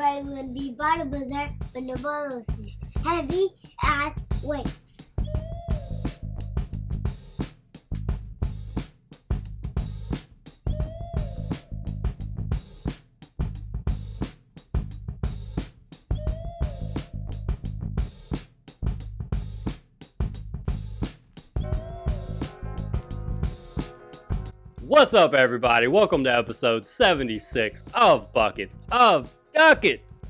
everybody to be bodybuilder, but no one wants these heavy ass weights. What's up, everybody? Welcome to episode 76 of Buckets of Duckets.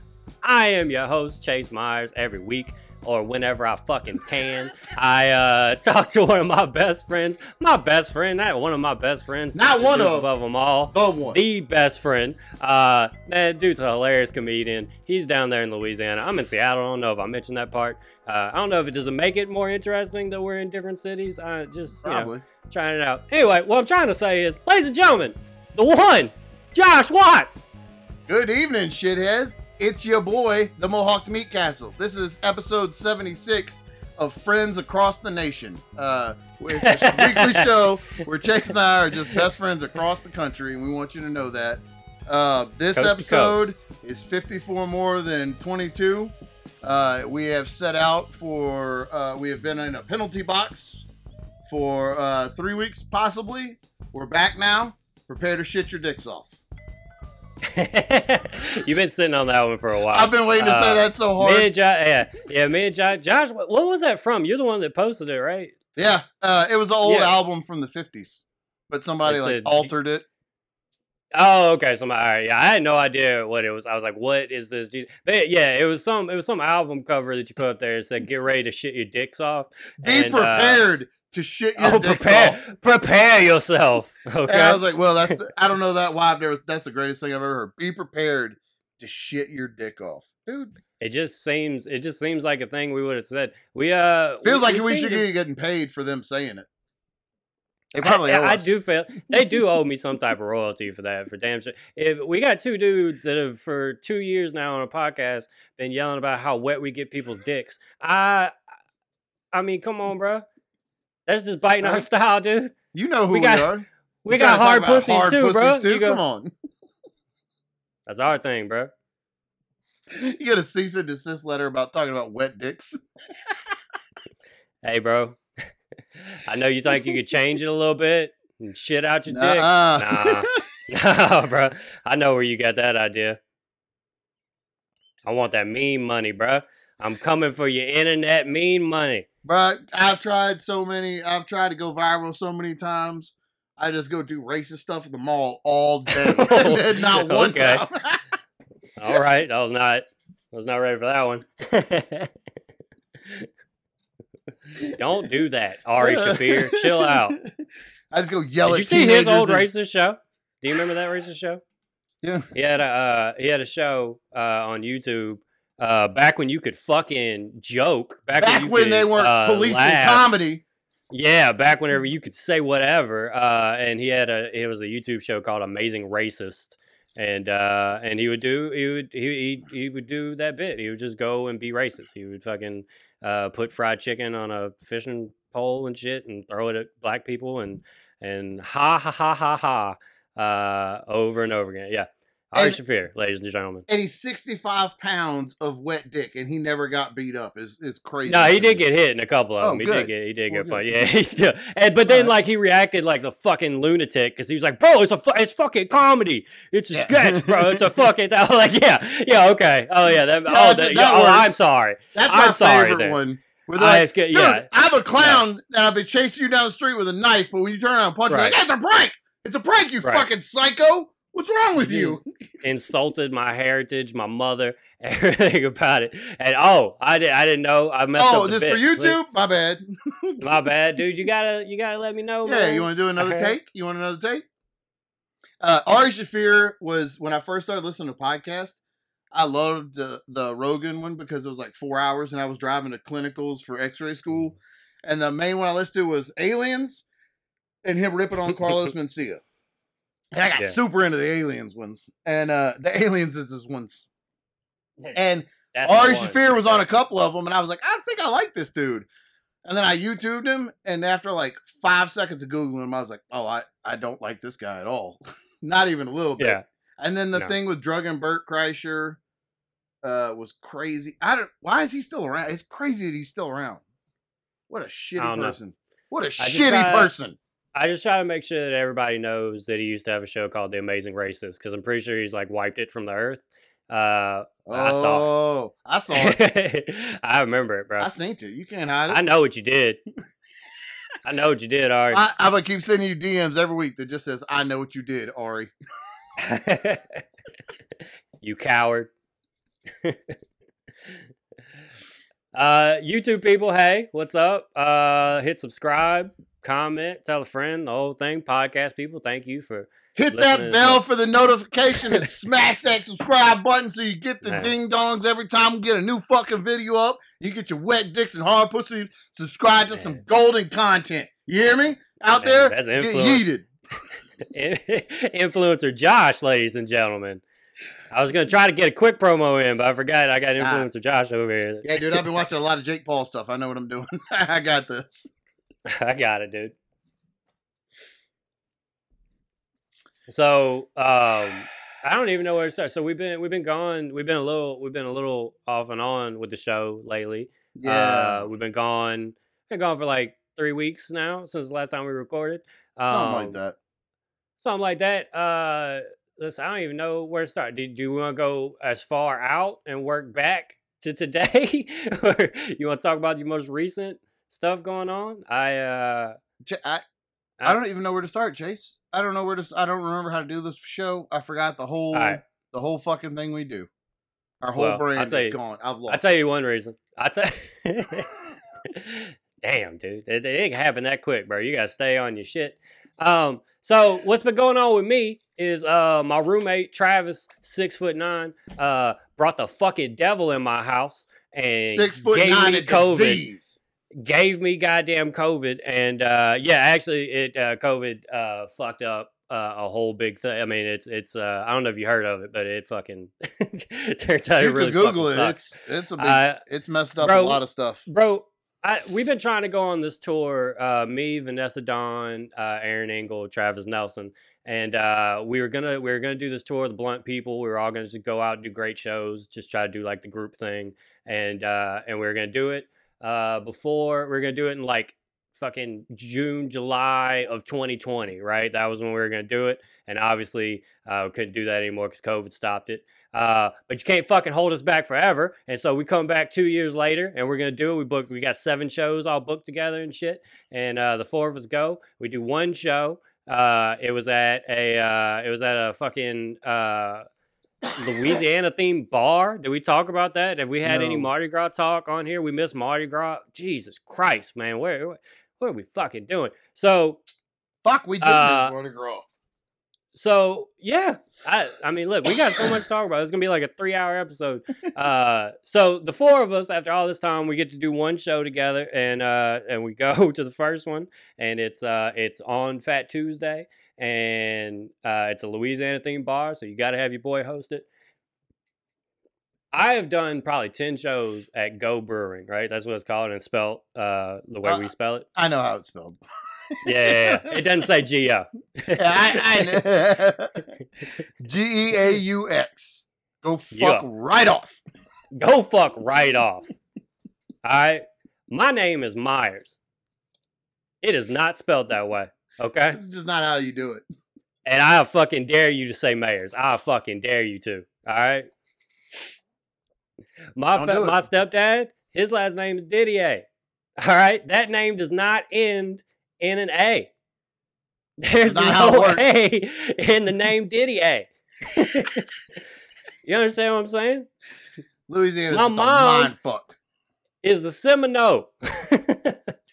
I am your host, Chase Myers. Every week, or whenever I fucking can, I uh, talk to one of my best friends. My best friend, not one of my best friends. Not one of. above them all. The one. The best friend. Uh, man, dude's a hilarious comedian. He's down there in Louisiana. I'm in Seattle. I don't know if I mentioned that part. Uh, I don't know if it doesn't make it more interesting that we're in different cities. I just you know, Probably. trying it out. Anyway, what I'm trying to say is, ladies and gentlemen, the one, Josh Watts. Good evening, shitheads. It's your boy, the Mohawk Meat Castle. This is episode 76 of Friends Across the Nation. Uh, it's a weekly show where Chase and I are just best friends across the country, and we want you to know that. Uh, this Coast episode is 54 more than 22. Uh, we have set out for, uh, we have been in a penalty box for uh, three weeks, possibly. We're back now. Prepare to shit your dicks off. You've been sitting on that one for a while. I've been waiting to say Uh, that so hard. Me and Josh, yeah, yeah, me and Josh. Josh, what, was that from? You're the one that posted it, right? Yeah, uh, it was an old Yeah. album from the '50s, but somebody It like said- altered it. Oh, okay. So all right, yeah, I had no idea what it was. I was like, "What is this?" dude? But yeah, it was some, it was some album cover that you put up there. It said, "Get ready to shit your dicks off." Be And, uh, prepared to shit your oh, prepare, off. prepare yourself. Okay. And I was like, well, that's the, I don't know that why I've never. that's the greatest thing I've ever heard. Be prepared to shit your dick off, dude. It just seems it just seems like a thing we would have said. We uh Feels like we seem should to- be getting paid for them saying it. They probably I, I do feel they do owe me some type of royalty for that for damn sure. If we got two dudes that have for two years now on a podcast been yelling about how wet we get people's dicks. I I mean, come on, bro. That's just biting our style, dude. You know who we we, got- are. We We're got trying to talk hard pussies hard too, bro. pussies, too. You go- Come on, That's our thing, bro. you got a cease and desist letter about talking about wet dicks. Hey, bro. I know you think you could change it a little bit and shit out your dick. Nuh-uh. Nah, bro. I know where you got that idea. I want that mean money, bro. I'm coming for your internet mean money. But I've tried so many. I've tried to go viral so many times. I just go do racist stuff at the mall all day, and then not one Okay. time. All right, I was not, I was not ready for that one. Don't do that, Ari Shaffir. Chill out. I just go yell Did at you see his old teenagers racist show? Do you remember that racist show? Yeah. He had a uh, he had a show uh, on YouTube uh, back when you could fucking joke. Back, Back you when could, they weren't uh, policing laugh. comedy. Yeah, back whenever you could say whatever. Uh, and he had a it was a YouTube show called Amazing Racist. And uh, and he would do he would he, he he would do that bit. He would just go and be racist. He would fucking uh, put fried chicken on a fishing pole and shit and throw it at black people and and ha ha ha ha ha uh, over and over again. Yeah. Ari And- Shaffir, ladies and gentlemen. And he's 65 pounds of wet dick, and he never got beat up. Is is crazy. No, he did get hit in a couple of Oh, them. he good. did get, he did Well, get, but yeah, he still. And, but then, Alright. like, he reacted like the fucking lunatic because he was like, "Bro, it's a, fu- it's fucking comedy. It's a Yeah. sketch, bro. It's a fucking." I was like, "Yeah, yeah, okay. Oh yeah, that, Yeah, oh, that, yeah, oh. I'm sorry. That's I'm my sorry favorite then. one. I ah, they're like, get- Dude, yeah. I'm a clown, and I've been chasing you down the street with a knife. But when you turn around and punch me, Right. like, it's a prank. It's a prank, you Right. fucking psycho. What's wrong with you? Insulted my heritage, my mother, everything about it. And oh, I did, I didn't know. I messed Oh, up. the this for bit. YouTube? My bad. My bad, dude. You gotta, you gotta let me know. Yeah, man. you want to do another take? You want another take? Uh, Ari Shaffir was when I first started listening to podcasts. I loved the the Rogan one because it was like four hours, and I was driving to clinicals for X-ray school. And the main one I listened to was Aliens, and him ripping on Carlos Mencia. And I got Yeah. super into the Aliens ones, and uh the Aliens is his ones. And Ari. Shaffir was on a couple of them, and I was like, I think I like this dude. And then I YouTubed him, and after like five seconds of Googling him, I was like, oh, I, I don't like this guy at all. Not even a little bit. Yeah. And then the No. thing with Drug and Bert Kreischer, uh, was crazy. I don't. Why is he still around? It's crazy that he's still around. What a shitty don't know. person. What a just shitty person. I just try to make sure that everybody knows that he used to have a show called The Amazing Racist because I'm pretty sure he's like wiped it from the earth. Uh, I saw Oh, I saw it. I remember it, bro. I seen it. You can't hide it. I know what you did. I know what you did, Ari. I, I'm gonna keep sending you DMs every week that just says, "I know what you did, Ari." you coward. uh, YouTube people, hey, what's up? Uh, hit subscribe, comment, tell a friend, the whole thing. Podcast people, thank you for Hit that bell for the notification and smash that subscribe button so you get the ding dongs every time we get a new fucking video up. You get your wet dicks and hard pussy. Subscribe to some golden content. You hear me? Out Man, there, that's get influence. yeeted. influencer Josh, ladies and gentlemen. I was gonna try to get a quick promo in, but I forgot I got Ah. influencer Josh over here. Yeah, dude, I've been watching a lot of Jake Paul stuff. I know what I'm doing. I got this. I got it, dude. So, um, I don't even know where to start. So we've been we've been gone. We've been a little we've been a little off and on with the show lately. Yeah, Uh, we've been gone. Been gone for like three weeks now since the last time we recorded. something like Um, that. Something like that. Uh, listen, I don't even know where to start. Do, do you want to go as far out and work back to today, or you want to talk about your most recent stuff going on? I uh, I, I don't even know where to start, Chase. I don't know where to. I don't remember how to do this show. I forgot the whole the whole fucking thing we do. Our whole Well, brand is you- gone. I've lost. I'll tell you one reason. I tell. Damn, dude, it, it didn't happen that quick, bro. You gotta stay on your shit. Um, so what's been going on with me is uh my roommate Travis, six foot nine, uh brought the fucking devil in my house and Six foot gave nine me COVID. disease. Gave me goddamn COVID, and uh yeah, actually it uh COVID uh fucked up uh, a whole big thing. I mean, it's it's uh I don't know if you heard of it, but it fucking turns out You it really Google it. sucks. It's it's a big. Uh, it's messed up bro, a lot of stuff. bro I, we've been trying to go on this tour uh, me vanessa dawn uh, aaron engel travis nelson and uh, we were gonna we were gonna do this tour with the blunt people we were all gonna just go out and do great shows just try to do like the group thing and uh, and we were gonna do it uh, before We are gonna do it in like fucking june july of 2020 right that was when we were gonna do it and obviously uh, we couldn't do that anymore because covid stopped it uh, but you can't fucking hold us back forever. And so we come back two years later, and we're gonna do it. We book. We got seven shows all booked together and shit. And uh, the four of us go. We do one show. Uh, it was at a. Uh, it was at a fucking. Uh, Louisiana themed bar. Did we talk about that? Have we had any Mardi Gras talk on here? We missed Mardi Gras. Jesus Christ, man, where, what are we fucking doing? So Fuck, we did uh, this Mardi Gras. so yeah, I I mean, look, we got so much to talk about. It's gonna be like a three hour episode. Uh, so the four of us, after all this time, we get to do one show together, and uh, and we go to the first one, and it's uh, it's on Fat Tuesday, and uh, it's a Louisiana themed bar, so you got to have your boy host it. I have done probably ten shows at Geaux Brewing, right? That's what it's called, and it's spelled uh, the way we Uh, spell it. I know how it's spelled. Yeah, yeah, yeah. it doesn't say G O. Yeah, I, I G E A U X. Go fuck Yeah. right off. Go fuck right off. All right. My name is Myers. It is not spelled that way. Okay. It's just not how you do it. And I fucking dare you to say Mayers. I fucking dare you to. All right. My Don't fa- do it. my stepdad, his last name is Didier. All right. That name does not end in an A. There's no. A in the name Didier. you understand what I'm saying? Louisiana My mom- a mind fuck. Is the Seminole.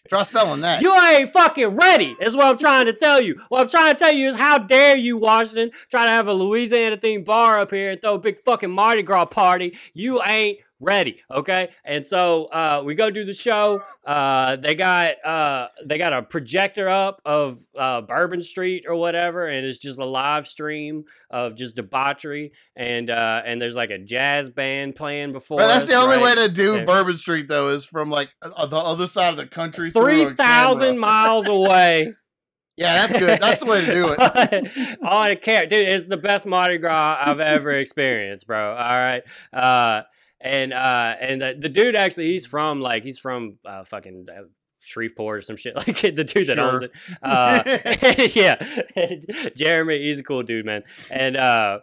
Try spelling that. You ain't fucking ready, is what I'm trying to tell you. What I'm trying to tell you is how dare you, Washington, try to have a Louisiana themed bar up here and throw a big fucking Mardi Gras party. You ain't ready, okay? And so uh, we go do the show. Uh, they got uh, they got a projector up of uh, Bourbon Street or whatever, and it's just a live stream of just debauchery. And uh, and there's like a jazz band playing before. But that's us, the only right? way to do. Bourbon Street though is from like uh, the other side of the country. Three thousand miles away. Yeah, that's good. That's the way to do it. on a car, dude. It's the best Mardi Gras I've ever experienced, bro. All right, uh, and uh, and the, the dude actually he's from like he's from uh, fucking uh, Shreveport or some shit like the dude that owns it. Uh, yeah, Jeremy, he's a cool dude, man, and uh,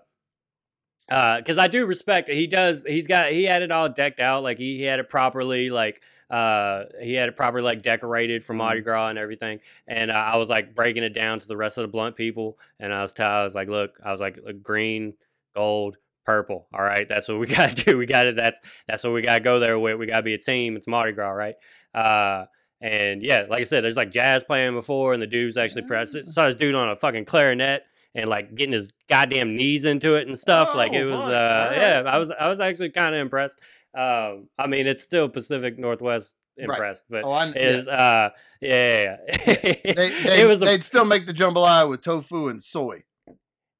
uh, because I do respect he does he's got he had it all decked out like he, he had it properly like uh he had it properly like decorated for Mardi Gras and everything. And uh, I was like breaking it down to the rest of the blunt people. And I was telling I was like look I was like green gold purple all right that's what we gotta do we gotta that's that's what we gotta go there with we gotta be a team it's Mardi Gras right uh and yeah like I said there's like jazz playing before and the dude's actually pre- saw this dude on a fucking clarinet and like getting his goddamn knees into it and stuff. like Oh, it was, fuck. uh, yeah, I was, I was actually kind of impressed. Um, I mean, it's still Pacific Northwest impressed, but Oh, I, is, uh, yeah, yeah, yeah. They, they, it was, a, they'd still make the jambalaya with tofu and soy.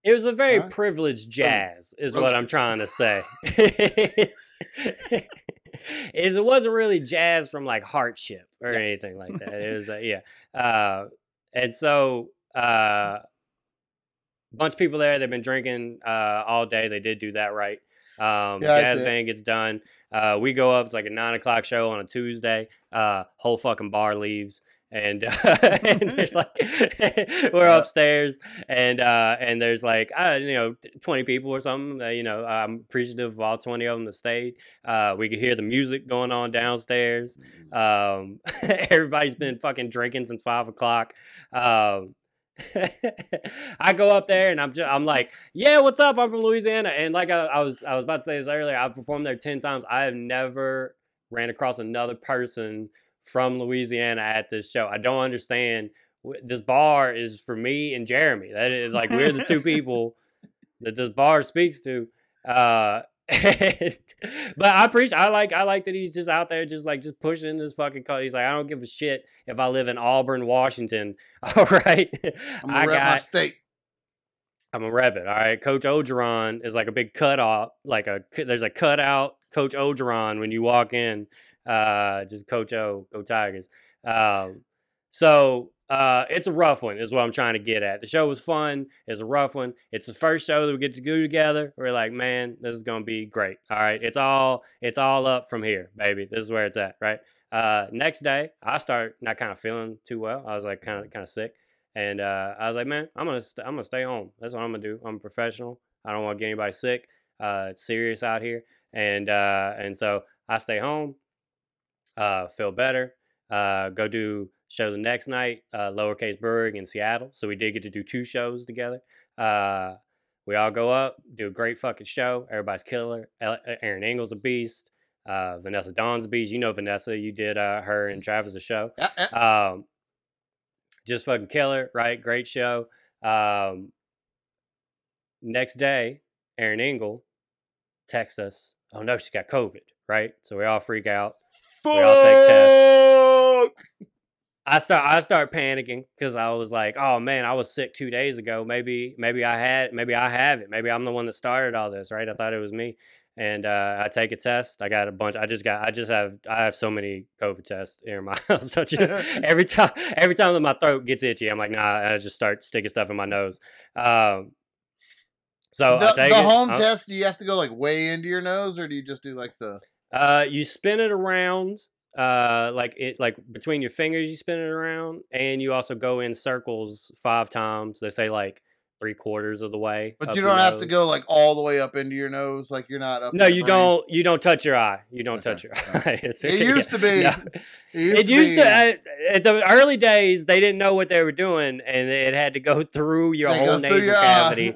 It was a very Alright. privileged jazz, is what I'm trying to say. It's- is it wasn't really jazz from like hardship or Yeah. anything like that. It was, uh, yeah, uh, and so. Uh, bunch of people there. They've been drinking uh, all day. They did do that right. Um, Yeah, jazz band gets done. Uh, we go up. It's like a nine o'clock show on a Tuesday. Uh, whole fucking bar leaves, and, and there's like we're upstairs, and uh, and there's like uh, you know twenty people or something. Uh, you know, I'm appreciative of all twenty of them that stayed. Uh, we could hear the music going on downstairs. Um, everybody's been fucking drinking since five o'clock. Um, I go up there and I'm just, I'm like, yeah, what's up? I'm from Louisiana, and like I, I was I was about to say this earlier. I've performed there ten times. I have never ran across another person from Louisiana at this show. I don't understand. This bar is for me and Jeremy. That is like we're the two people that this bar speaks to. Uh, but I appreciate. I like. I like that he's just out there, just like just pushing this fucking cut. He's like, I don't give a shit if I live in Auburn, Washington. All right, I'm I rep my got. state. I'm a rep it. All right, Coach Orgeron is like a big cutout. Like a there's a cutout Coach Orgeron when you walk in. Uh, just Coach O, go Tigers. Um, so uh, it's a rough one, is what I'm trying to get at. The show was fun. It's a rough one. It's the first show that we get to do together. We're like, man, this is gonna be great. All right, it's all it's all up from here, baby. This is where it's at, right? Uh, next day, I start not kind of feeling too well. I was like kind of kind of sick, and uh, I was like, man, I'm gonna st- I'm gonna stay home. That's what I'm gonna do. I'm a professional. I don't want to get anybody sick. Uh, it's serious out here, and uh, and so I stay home. Uh, feel better. Uh, go do show the next night, uh, lowercase brewing in Seattle. So we did get to do two shows together. Uh, we all go up, do a great fucking show. Everybody's killer. Aaron Engel's a beast. Uh, Vanessa Dawn's a beast. You know Vanessa. You did uh, her and Travis a show. Yeah, yeah. Um, just fucking killer, right? Great show. Um, next day, Aaron Engel texts us. Oh no, she got COVID, right? So we all freak out. We all take tests. I start I start panicking because I was like, oh man, I was sick two days ago. Maybe maybe I had maybe I have it. Maybe I'm the one that started all this, right? I thought it was me. And uh, I take a test. I got a bunch. I just got. I just have. I have so many COVID tests in my house. So just every time, every time that my throat gets itchy, I'm like, nah. I just start sticking stuff in my nose. Um, so the, I take the home test, do you have to go like way into your nose, or do you just do like the? Uh, you spin it around, uh, like it, like between your fingers, you spin it around, and you also go in circles five times. They say like three quarters of the way. But you don't have to go like all the way up into your nose, like you're not up. No, you brain. don't. You don't touch your eye. You don't Okay, touch your eye. It used to be. no. It used It used be, to. At the early days, they didn't know what they were doing, and it had to go through your they whole nasal your cavity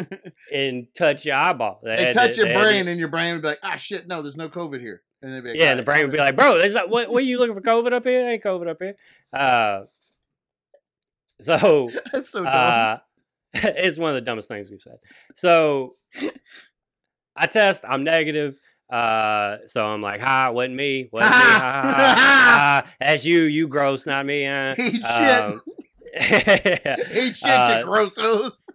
and touch your eyeball. They they touch to- your had to- brain, and your brain would be like, "Ah, shit, no, there's no COVID here." And they'd be like, Yeah, and the "Alright, brain would be like, "Bro, is that what? What are you looking for? COVID up here? Ain't COVID up here." Uh, so That's so dumb. uh, it's one of the dumbest things we've said. So I test, I'm negative. Uh, so I'm like, "Hi, wasn't me, wasn't me. Ha, ha, ha, ha. That's you, you gross, not me." Uh. Eat shit. Um, Eat shit, uh, you grossos.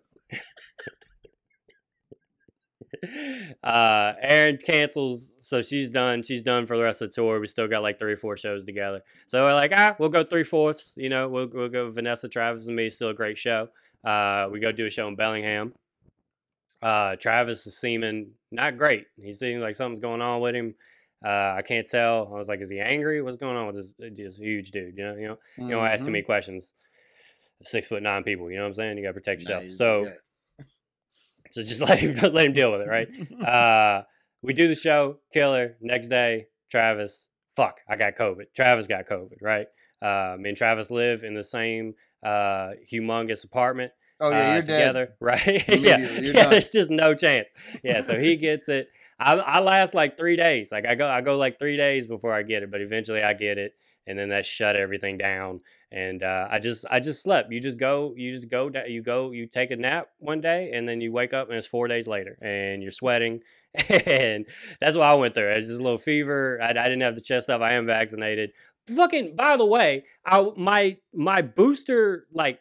uh Erin cancels, so she's done. She's done for the rest of the tour. We still got like three or four shows together. So we're like, ah, we'll go three fourths. You know, we'll we'll go Vanessa, Travis, and me. Still a great show. Uh, we go do a show in Bellingham. Uh, Travis is seeming not great. He seems like something's going on with him. Uh, I can't tell. I was like, is he angry? What's going on with this, this huge dude? You know, you know, you don't ask too many questions. Six foot nine people. You know what I'm saying? You got to protect yourself. he's- so, yeah. so just let him let him deal with it, right? uh, we do the show, killer. Next day, Travis, fuck, I got COVID. Travis got COVID, right? Uh, me and Travis live in the same uh, humongous apartment oh yeah, uh, you're dead. together, right? yeah, you're yeah. done. There's just no chance. Yeah, so he gets it. I, I last like three days. Like I go, I go like three days before I get it, but eventually I get it, and then that shut everything down. And uh, I just, I just slept. You just go, you just go, you go, you take a nap one day, and then you wake up, and it's four days later, and you're sweating, and that's what I went through. It's just a little fever. I, I didn't have the chest stuff. I am vaccinated. Fucking. By the way, I my my booster like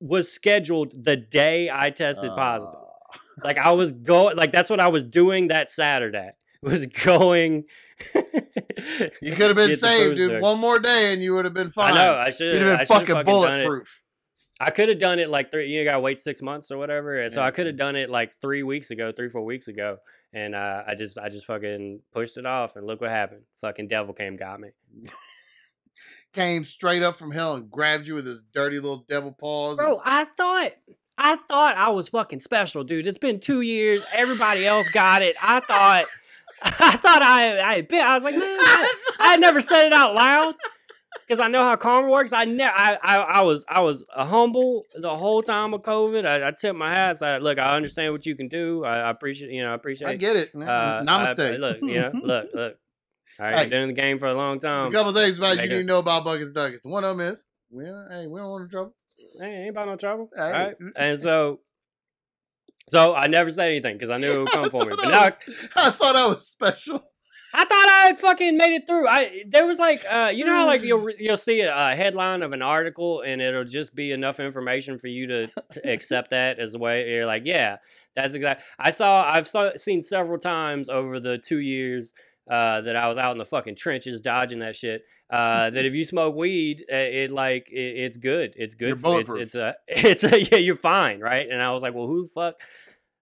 was scheduled the day I tested positive. Uh, Like I was going, like that's what I was doing that Saturday. Was going. you could have been saved, dude. One more day, and you would have been fine I know. I should. Have been fucking, fucking bulletproof. I could have done it like three. You gotta wait six months or whatever. And so Yeah. I could have done it like three weeks ago, three four weeks ago, and uh, I just I just fucking pushed it off, and look what happened. Fucking devil came got me. Came straight up from hell and grabbed you with his dirty little devil paws. Bro, I thought I thought I was fucking special, dude. It's been two years. Everybody else got it. I thought I thought I I had been. I was like, man, I, I never said it out loud because I know how karma works. I never. I, I I was I was uh, humble the whole time of COVID. I, I tipped my hat. I look. I understand what you can do. I, I appreciate you know. I appreciate. I get it. uh, Namaste. I- look, you know, look, look. All right, Hey. I've been in the game for a long time. a couple things about you need to know about buckets duckets. One of them is, we don't, hey, we don't want no trouble. Hey, ain't about no trouble. Hey. All right. And so, so I never said anything because I knew it would come for me. But now I was, I thought I was special. I thought I had fucking made it through. I there was like, uh, you know how like you'll you'll see a, headline of an article and it'll just be enough information for you to, to accept that as a way. You're like, yeah, that's exact. I saw I've saw, seen several times over the two years. Uh, that I was out in the fucking trenches dodging that shit. Uh, that if you smoke weed, uh, it like it, it's good. It's good. For- it's, it's a it's a yeah. You're fine, right? And I was like, well, who the fuck?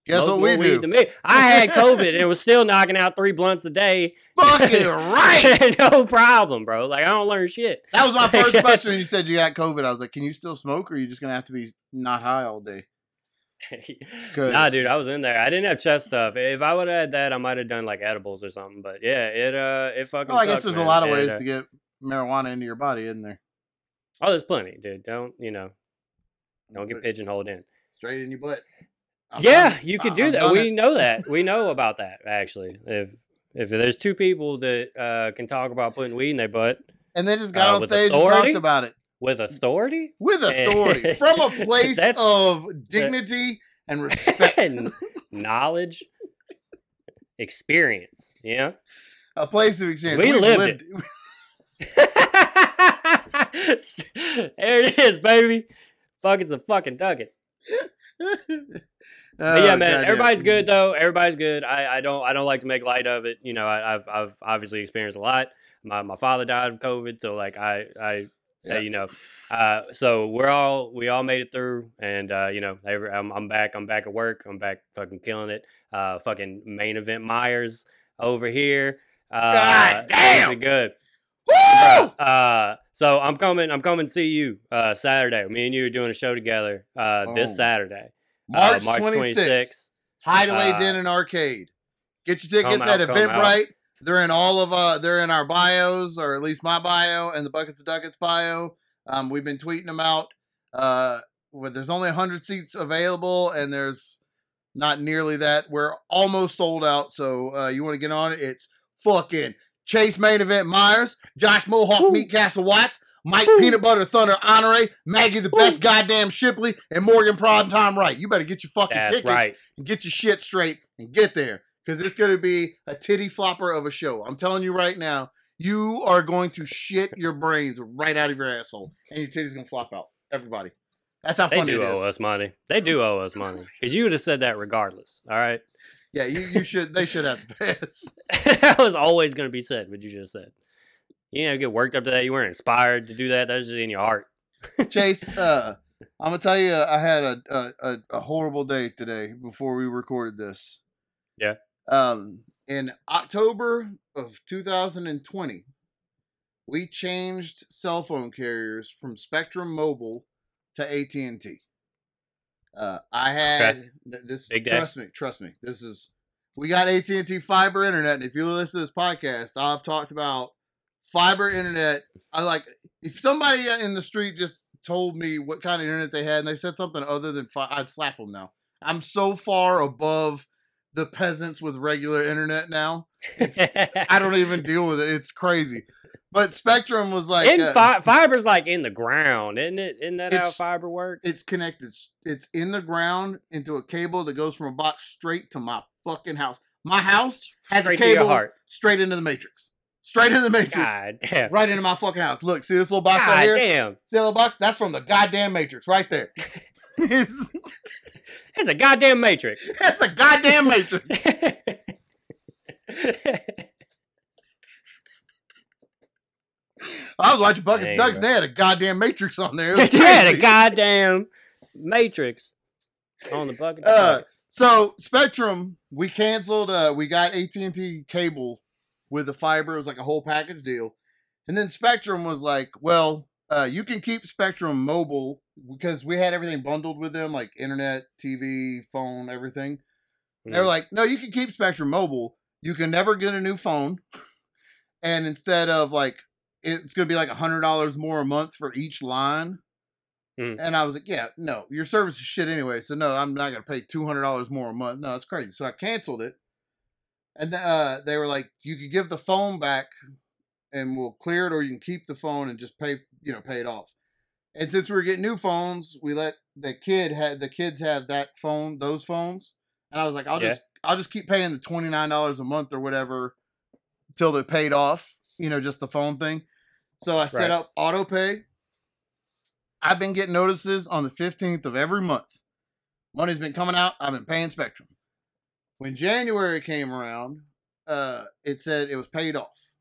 Guess what we weed do? me? I had COVID and was still knocking out three blunts a day. Fucking right. no problem, bro. Like I don't learn shit. That was my first question when you said you got COVID. I was like, can you still smoke or are you just going to have to be not high all day? nah, dude, I was in there. I didn't have chest stuff. If I would have had that, I might have done like edibles or something. But yeah, it uh, it fucking. Oh, I guess there's man. a lot of It, ways uh, to get marijuana into your body, isn't there? Oh, there's plenty, dude. Don't you know? Don't get pigeonholed in. straight in your butt. I've yeah, done you could do I've that. We it. know that. We know about that actually. If if there's two people that uh, can talk about putting weed in their butt And they just got uh, on stage and talked about it with authority, with authority from a place of dignity and respect. and knowledge, experience. Yeah. a place of experience. We We've lived there it is, baby. Buckets of fucking duckets. But yeah, Oh, man, goddamn. everybody's good though. Everybody's good. I, I don't I don't like to make light of it. You know, I, I've I've obviously experienced a lot. My my father died of COVID, so like I I Yeah. uh, you know, uh, so we're all we all made it through, and uh, you know, every, I'm I'm back. I'm back at work. I'm back, fucking killing it. Uh, fucking main event Myers over here. Uh, God damn! things are good. Uh, so I'm coming. I'm coming to see you uh, Saturday. Me and you are doing a show together uh, this Oh. Saturday, March, uh, March 26th. 26th. Hideaway Uh, Den and Arcade. Get your tickets out, at Eventbrite. They're in all of uh they're in our bios, or at least my bio and the Buckets of Duckets bio. Um, we've been tweeting them out. Uh well, there's only hundred seats available, and there's not nearly that. We're almost sold out, so uh you want to get on it, it's fucking Chase Main Event Myers, Josh Mohawk Woo. Meat Castle Watts, Mike Woo. Peanut Butter Thunder Honore, Maggie the Woo. Best Goddamn Shipley, and Morgan Prime Time Right. You better get your fucking That's tickets right. and get your shit straight and get there because it's going to be a titty flopper of a show. I'm telling you right now, you are going to shit your brains right out of your asshole, and your titty's going to flop out. Everybody, that's how funny it is. They do owe us money. They do owe us money because you would have said that regardless. All right, Yeah, you, you should. They should have to pay us. that was always going to be said. What you just said. You know, get worked up to that. You weren't inspired to do that. That was just in your heart. Chase, uh, I'm gonna tell you, I had a, a a a horrible day today before we recorded this. Yeah. Um, in October of 2020, we changed cell phone carriers from Spectrum Mobile to AT and T. Uh, I had th- this. Big day. trust me, trust me. This is we got AT and T fiber internet, and if you listen to this podcast, I've talked about fiber internet. I like if somebody in the street just told me what kind of internet they had, and they said something other than fi- I'd slap them now. I'm so far above the peasants with regular internet now. I don't even deal with it. It's crazy. But Spectrum was like, in uh, fi- fiber's like in the ground, isn't it? Isn't that how fiber works? it's connected. It's in the ground into a cable that goes from a box straight to my fucking house. My house has Straight a cable straight into the matrix. Straight into the matrix. Right into my fucking house. Look, see this little box God right here? damn. See that little box? That's from the goddamn matrix right there. it's, a goddamn matrix. it's a goddamn matrix. I was watching Buckets Dang, Ducks. bro. They had a goddamn matrix on there. They had a goddamn matrix on the bucket. Uh. So Spectrum, we canceled. Uh, we got AT and T cable with the fiber. It was like a whole package deal, and then Spectrum was like, "Well, uh, you can keep Spectrum mobile because we had everything bundled with them, like internet, TV, phone, everything." They were Mhm. like, "No, you can keep Spectrum mobile. You can never get a new phone, and instead of like, it's going to be like a hundred dollars more a month for each line." Mm. And I was like, "Yeah, no, your service is shit anyway, so no, I'm not going to pay two hundred dollars more a month. No, that's crazy." So I canceled it, and uh, they were like, "You could give the phone back, and we'll clear it, or you can keep the phone and just pay, you know, pay it off." And since we were getting new phones, we let the kid had the kids have that phone, those phones, and I was like, "I'll Yeah. just I'll just keep paying the twenty nine dollars a month or whatever till they're paid off, you know, just the phone thing." So I set Right. up auto pay. I've been getting notices on the fifteenth of every month. Money's been coming out. I've been paying Spectrum. When January came around, uh, it said it was paid off.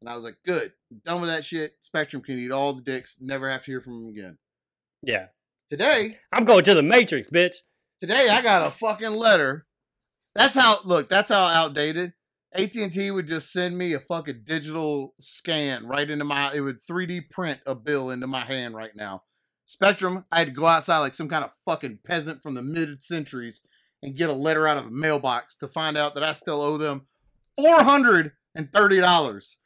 And I was like, good. Done with that shit. Spectrum can eat all the dicks. Never have to hear from them again. Yeah. Today, I'm going to the matrix, bitch. today I got a fucking letter. That's how look, that's how outdated. AT&T would just send me a fucking digital scan right into my it would 3D print a bill into my hand right now. Spectrum, I had to go outside like some kind of fucking peasant from the mid centuries and get a letter out of a mailbox to find out that I still owe them four hundred and thirty dollars.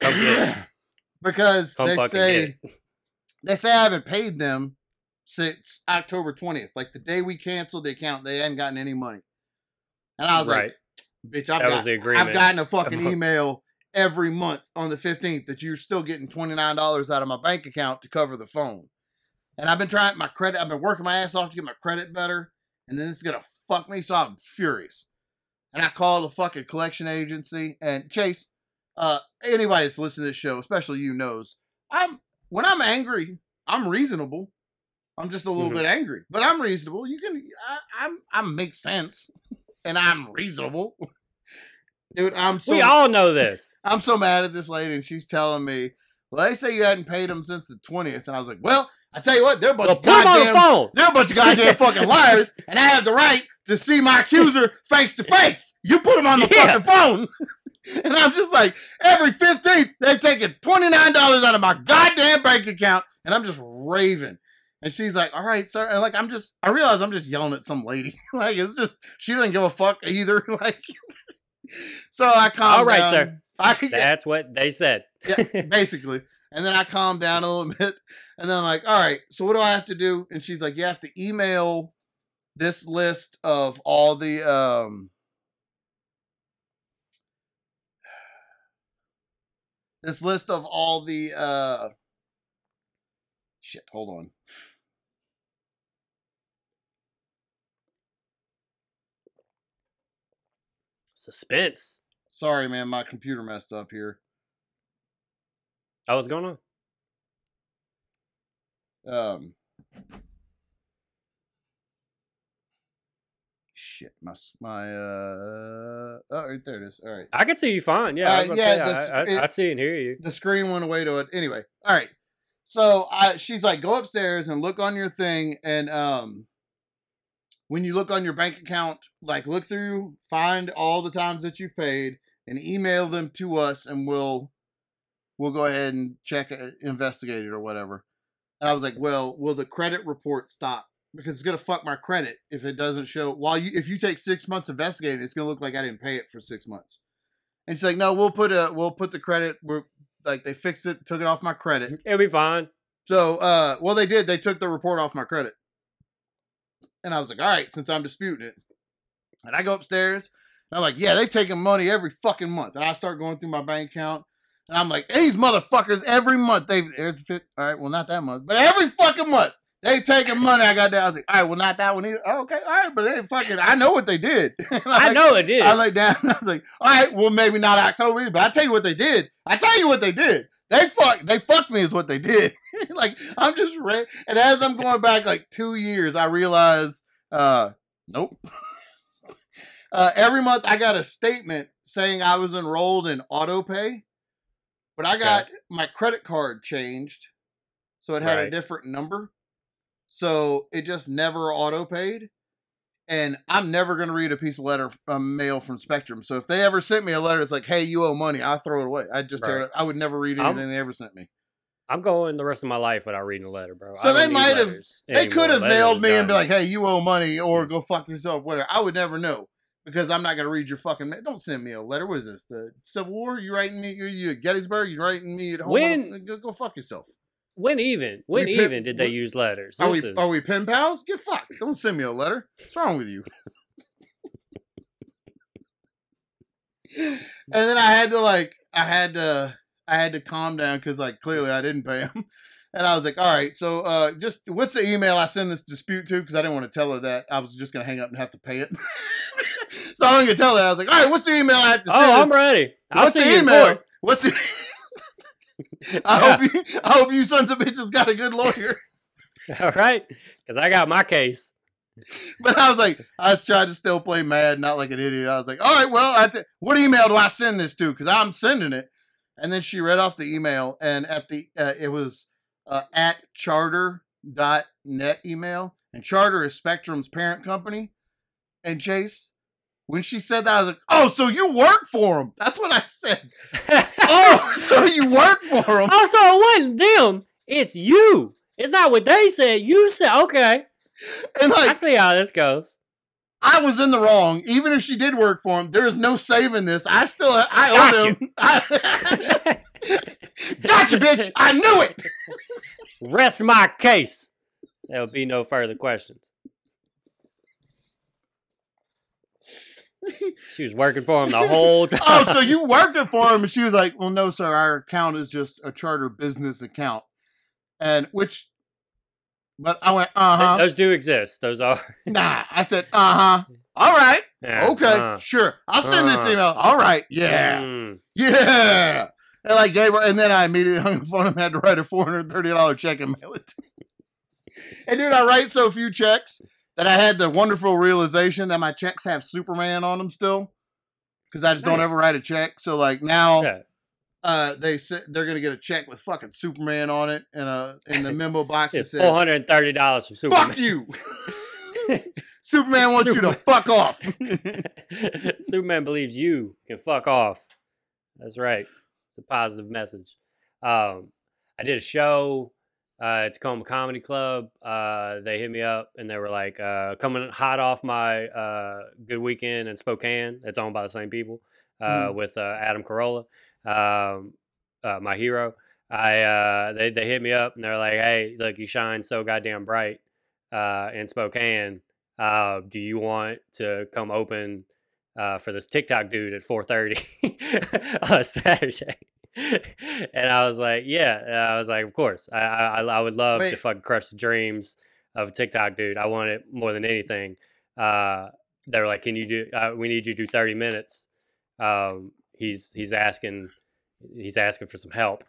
Come get it. because Come they say they say I haven't paid them since October 20th. Like the day we canceled the account, they hadn't gotten any money. And I was right. like, bitch, I've, That got, was the agreement. I've gotten a fucking email every month on the 15th that you're still getting $29 out of my bank account to cover the phone. And I've been trying my credit, I've been working my ass off to get my credit better. And then it's going to fuck me. So I'm furious. And I call the fucking collection agency. And Chase, uh, anybody that's listening to this show, especially you, knows I'm when I'm angry, I'm reasonable. I'm just a little Mhm. bit angry, but I'm reasonable. You can, I, I'm, I make sense, and I'm reasonable, dude. I'm so, we all know this. I'm so mad at this lady, and she's telling me, well, they say you hadn't paid them since the twentieth, and I was like, well, I tell you what, they're a bunch Well, of put him on the goddamn, phone. they're a bunch of goddamn fucking liars, and I have the right to see my accuser face to face. You put him on the Yeah. fucking phone. And I'm just like, every 15th, they're taking $29 out of my goddamn bank account. And I'm just raving. And she's like, all right, sir. And like, I'm just, I realize I'm just yelling at some lady. like, it's just, she doesn't give a fuck either. like, so I calm All right, down. sir. I, yeah, That's what they said. yeah, basically. And then I calm down a little bit. And then I'm like, all right, so what do I have to do? And she's like, you have to email this list of all the um this list of all the uh shit, hold on. Suspense. Sorry, man, my computer messed up here. Oh, what's going on? Um Shit, my my uh oh right there it is. All right. I can see you fine. Yeah, I, Uh, was yeah, say, this- I, I, I see and hear you. the screen went away to it. Anyway, all right. so I, she's like, go upstairs and look on your thing, and um, when you look on your bank account, like look through, find all the times that you've paid, and email them to us, and we'll we'll go ahead and check it, investigate it or whatever. And I was like, well, will the credit report stop? Because it's gonna fuck my credit if it doesn't show. While you, if you take six months investigating, it's gonna look like I didn't pay it for six months. And she's like, no, we'll put a, we'll put the credit. We're like, they fixed it, took it off my credit. It'll be fine. So, uh, well, they did. They took the report off my credit. And I was like, all right, since I'm disputing it. And I go upstairs. And I'm like, yeah, they've taken money every fucking month. And I start going through my bank account. And I'm like, these motherfuckers every month. They've, there's fit. All right, well, not that month, but every fucking month. They taking money. I got that. I was like, all right, well, not that one either. Oh, okay, all right, but they fucking, I know what they did. I'm like, know it did. I laid down. I was like, all right, well, maybe not October either, but I tell you what they did. I tell you what they did. They fuck. They fucked me is what they did. like I'm just ready. And as I'm going back like two years, I realize, uh, nope. uh, every month I got a statement saying I was enrolled in auto pay, but I got my credit card changed, so it had a different number. So it just never auto paid. And I'm never going to read a piece of letter, um, mail from Spectrum. So if they ever sent me a letter, it's like, "Hey, you owe money," I throw it away. I just tear it. I would never read I'm- anything they ever sent me. I'm going the rest of my life without reading a letter, bro. So they might have- They could have mailed me and be like, "Hey, you owe money," or "Go fuck yourself," whatever. I would never know because I'm not going to read your fucking. Ma- Don't send me a letter. What is this? The Civil War? You writing me? You, you at Gettysburg? You writing me at home? When- Go, go fuck yourself. When even? When We even did they we- use letters? Are This we is- are we pen pals? Get fucked. Don't send me a letter. What's wrong with you? and then I had to like I had to I had to calm down because like clearly I didn't pay him. And I was like, all right, so uh, just what's the email I send this dispute to? Because I didn't want to tell her that. I was just gonna hang up and have to pay it. so I wasn't gonna tell her. I was like, all right, what's the email I have to send? Oh, I'm ready. I'll What's see the you email? court. What's the? I hope you. I hope you sons of bitches got a good lawyer. All right, because I got my case. But I was like, I was trying to still play mad, not like an idiot. I was like, all right, well, I t- what email do I send this to? Because I'm sending it. And then she read off the email, and at the uh, it was uh, at charter.net email, and Charter is Spectrum's parent company. And Chase, when she said that, I was like, oh, so you work for them? That's what I said. Oh, so you work for them? Oh, so it wasn't them. It's you. It's not what they said. You said, okay. And like, I see how this goes. I was in the wrong. Even if she did work for him, there is no saving this. I still, I Got owe them. I, gotcha, bitch. I knew it. Rest my case. There will be no further questions. She was working for him the whole time. Oh, so you working for him? And she was like, "Well, no, sir. Our account is just a charter business account." And which, but I went, "Uh huh." Those do exist. Those are. Nah, I said, "Uh huh." All right, Yeah, okay, uh, sure. I'll send this uh. email. All right, yeah, mm. yeah. And like gave her, and then I immediately hung up the phone and had to write a four hundred thirty dollar check and mail it. to me. and dude, I write so few checks that I had the wonderful realization that my checks have Superman on them still, because I just don't ever write a check. So like now, Yeah. uh, they said they're gonna get a check with fucking Superman on it, and uh, in the memo box it says, four hundred and thirty dollars from Superman. "Fuck you." Superman wants you to fuck off. Superman believes you can fuck off. That's right. It's a positive message. Um, I did a show uh, Tacoma Comedy Club. Uh, they hit me up and they were like, uh, coming hot off my uh, Good Weekend in Spokane. It's owned by the same people uh, with uh, Adam Carolla, um, uh, my hero. I uh, they they hit me up and they're like, "Hey, look, you shine so goddamn bright uh, in Spokane. Uh, do you want to come open uh, for this TikTok dude at 4:30 on Saturday?" and I was like, "Yeah." Uh, I was like, "Of course. I I, I would love to Wait. fucking crush the dreams of a TikTok dude. I want it more than anything." Uh, they were like, "Can you do? Uh, we need you to do 30 minutes." Um, he's he's asking he's asking for some help.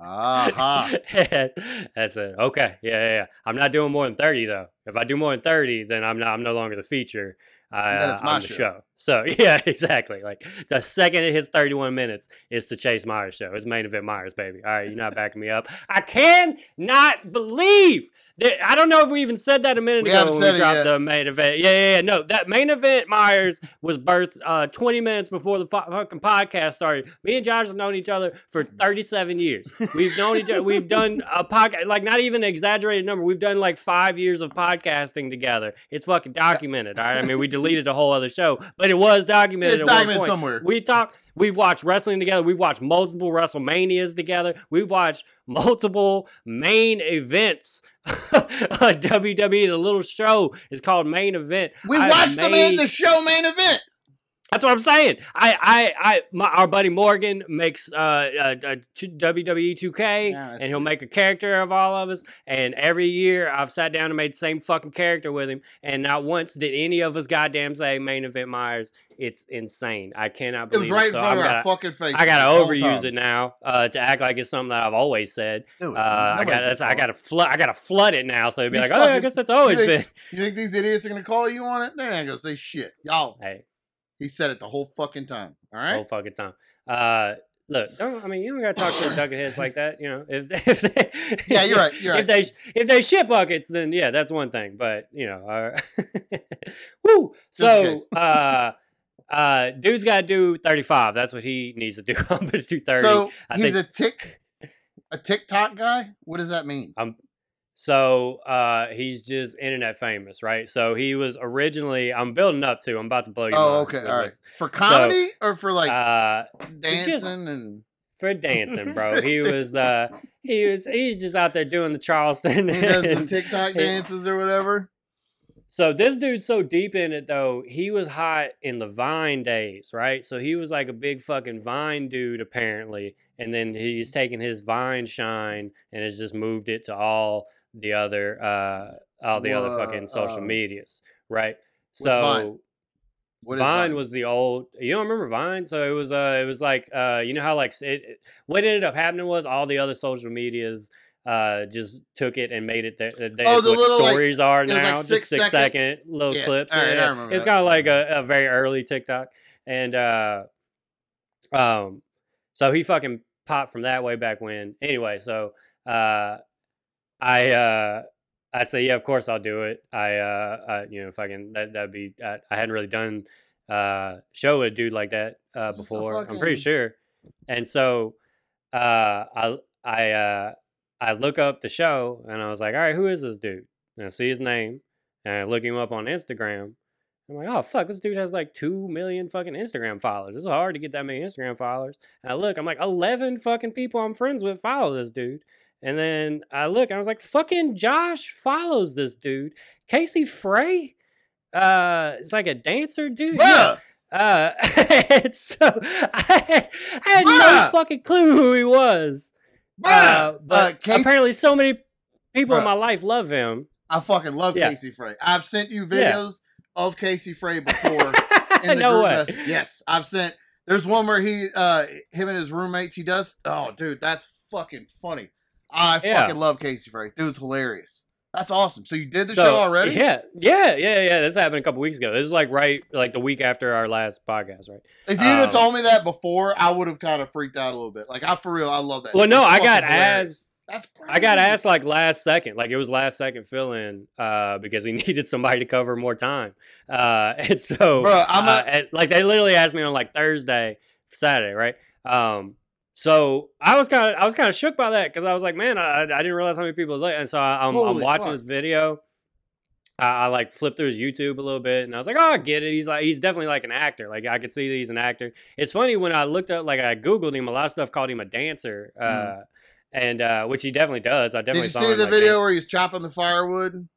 Aha. and I said, okay, yeah, yeah, yeah. I'm not doing more than 30 though. If I do more than 30, then I'm not. I'm no longer the feature. I, uh, my I'm the show. show. So yeah, exactly. Like the second it hits 31 minutes, it's the Chase Myers show. It's main event Myers, baby. All right, you're not backing me up. I cannot believe that. I don't know if we even said that a minute We ago when we dropped yet. the main event. Yeah, yeah, yeah. No, that main event Myers was birthed uh, 20 minutes before the fucking podcast started. Me and Josh have known each other for 37 years. We've known each other. We've done a podcast, like not even an exaggerated number. We've done like five years of podcasting together. It's fucking documented. All right. I mean, we deleted a whole other show, but it was documented. It's documented somewhere. We talk. We've watched wrestling together. We've watched multiple WrestleManias together. We've watched multiple main events. on WWE, the little show is called Main Event. We I've watched the, made- main, the show main event. That's what I'm saying. I, I, I, my, our buddy Morgan makes uh, uh, uh WWE 2K, Yeah, and he'll make a character of all of us. And every year, I've sat down and made the same fucking character with him, and not once did any of us goddamn say main event Mayers. It's insane. I cannot believe It was right in So front of our fucking face. I gotta overuse time. it now uh, to act like it's something that I've always said. Dude, Uh, I got I got to flood. I got to flood it now, so it'd be These like, oh, yeah, I guess that's always you been. think- You think these idiots are gonna call you on it? They ain't gonna say shit. Y'all, Hey, he said it the whole fucking time. All right. whole fucking time. Uh, look, don't, I mean, you don't gotta talk to the ducket heads like that. You know, if, if they, Yeah, you're right, you're right. If they if they shit buckets, then yeah, that's one thing. But you know, uh, woo. So, uh, uh, dude's got to do thirty five. That's what he needs to do. I'm gonna do thirty. So I he's think- a tick, a TikTok guy. What does that mean? So uh, he's just internet famous, right? So he was originally. I'm building up to. I'm about to blow you. Oh, okay, all right. For comedy or for like Uh, dancing just- and for dancing, bro. He was. Uh, he was. He's just out there doing the Charleston. he does the and- TikTok he- dances or whatever. So this dude's so deep in it though, he was hot in the Vine days, right? So he was like a big fucking Vine dude apparently, and then he's taken his Vine shine and has just moved it to all the other uh all the other fucking social uh, medias, right? So Vine? What is Vine, was the old. You don't remember Vine? So it was. Uh, it was like. Uh, you know how like it, it- What ended up happening was all the other social medias. Uh, just took it and made it. Their, their, Oh, the what little, like- stories are was, like, now. six just six second little Yeah, clips. right, yeah. It's kind of like a, a very early TikTok, and uh, um, so he fucking popped from that way back when. Anyway, so uh, I uh. I say, yeah, of course I'll do it. I, uh, I you know, fucking that that'd be. I, I hadn't really done uh show with a dude like that uh before. I'm pretty sure. And so uh I I uh I look up the show and I was like, all right, who is this dude? And I see his name and I look him up on Instagram. I'm like, oh fuck, this dude has like two million fucking Instagram followers. It's hard to get that many Instagram followers. And I look, I'm like, eleven fucking people I'm friends with follow this dude. And then I look, I was like, fucking Josh follows this dude. Casey Frey? Uh, it's like a dancer dude. Yeah. Uh, so I had, I had no fucking clue who he was. bruh. Uh, but Uh, Casey- apparently, so many people in my life love him. I fucking love Yeah. Casey Frey. I've sent you Yeah. videos of Casey Frey before in the no group way. message. Yes, I've sent. There's one where he, uh, him and his roommates, he does. Oh, dude, that's fucking funny. I Yeah. fucking love Casey Frey. Dude's hilarious. That's awesome. So you did the So, show already? Yeah, yeah, yeah, yeah. This happened a couple weeks ago. This is like right, like the week after our last podcast, right? If you'd have Um, told me that before, I would have kind of freaked out a little bit. Like I for real, I love that. Well, no, I got hilarious. asked. That's crazy. I got asked like last second, like it was last second fill in, uh, because he needed somebody to cover more time. Uh, and so, Bruh, I'm uh, a- like they literally asked me on like Thursday, Saturday, right? Um, so I was kind of I was kind of shook by that because I was like, man, I, I didn't realize how many people was like, and so I, I'm, I'm watching fuck. this video. I, I like flipped through his YouTube a little bit, and I was like, "Oh, I get it. He's like, he's definitely like an actor. Like I could see that he's an actor." It's funny when I looked up, like I googled him. A lot of stuff called him a dancer, uh, Mm. and uh, which he definitely does. I Did definitely you saw see him, the like, video dan- where he's chopping the firewood?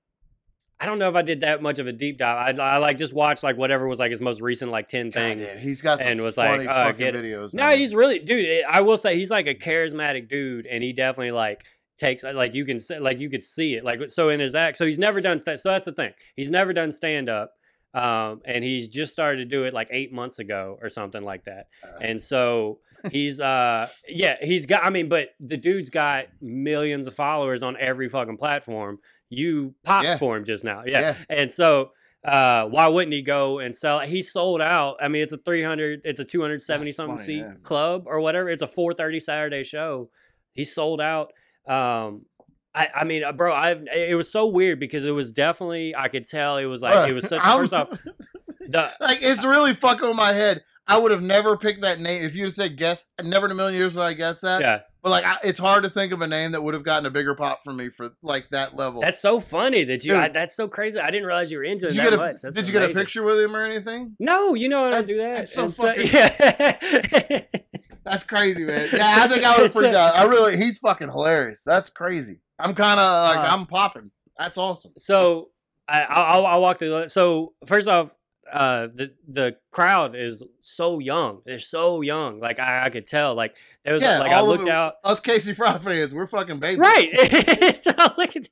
I don't know if I did that much of a deep dive. I, I like just watched like whatever was like his most recent like ten things. he's got some and was like, funny oh, fucking get videos. No, he's really dude. it- I will say he's like a charismatic dude, and he definitely like takes like you can like you could see it like so in his act. So he's never done sta- so that's the thing. He's never done stand up, um, and he's just started to do it like eight months ago or something like that. Uh, And so he's uh yeah he's got I mean, but the dude's got millions of followers on every fucking platform. You popped Yeah. for him just now, yeah. yeah. And so uh, why wouldn't he go and sell? He sold out. I mean, it's a three hundred, it's a two hundred seventy That's something funny, seat yeah. club or whatever. It's a four thirty Saturday show. He sold out. Um, I, I mean, uh, bro, I've it was so weird because it was definitely I could tell it was like it was such. I'm- First off, the like it's really fucking with my head. I would have never picked that name if you'd have said guess. Never in a million years would I guess that. yeah, But like, I, it's hard to think of a name that would have gotten a bigger pop from me for like that level. that's so funny that you. I, that's so crazy. I didn't realize you were into it did you that get a much. That's Did you get a picture with him or anything? No, you know I don't do that. that's so fucking- yeah. That's crazy, man. Yeah, I think I would have freaked out. I really, he's fucking hilarious. That's crazy. I'm kind of like, Uh, I'm popping. That's awesome. so I, I'll, I'll walk through. So first off, uh, the the crowd is so young. They're so young. Like I, I could tell. Like there was Yeah, like I looked it- out. Us Casey Frey fans, we're fucking babies. Right. It's all like-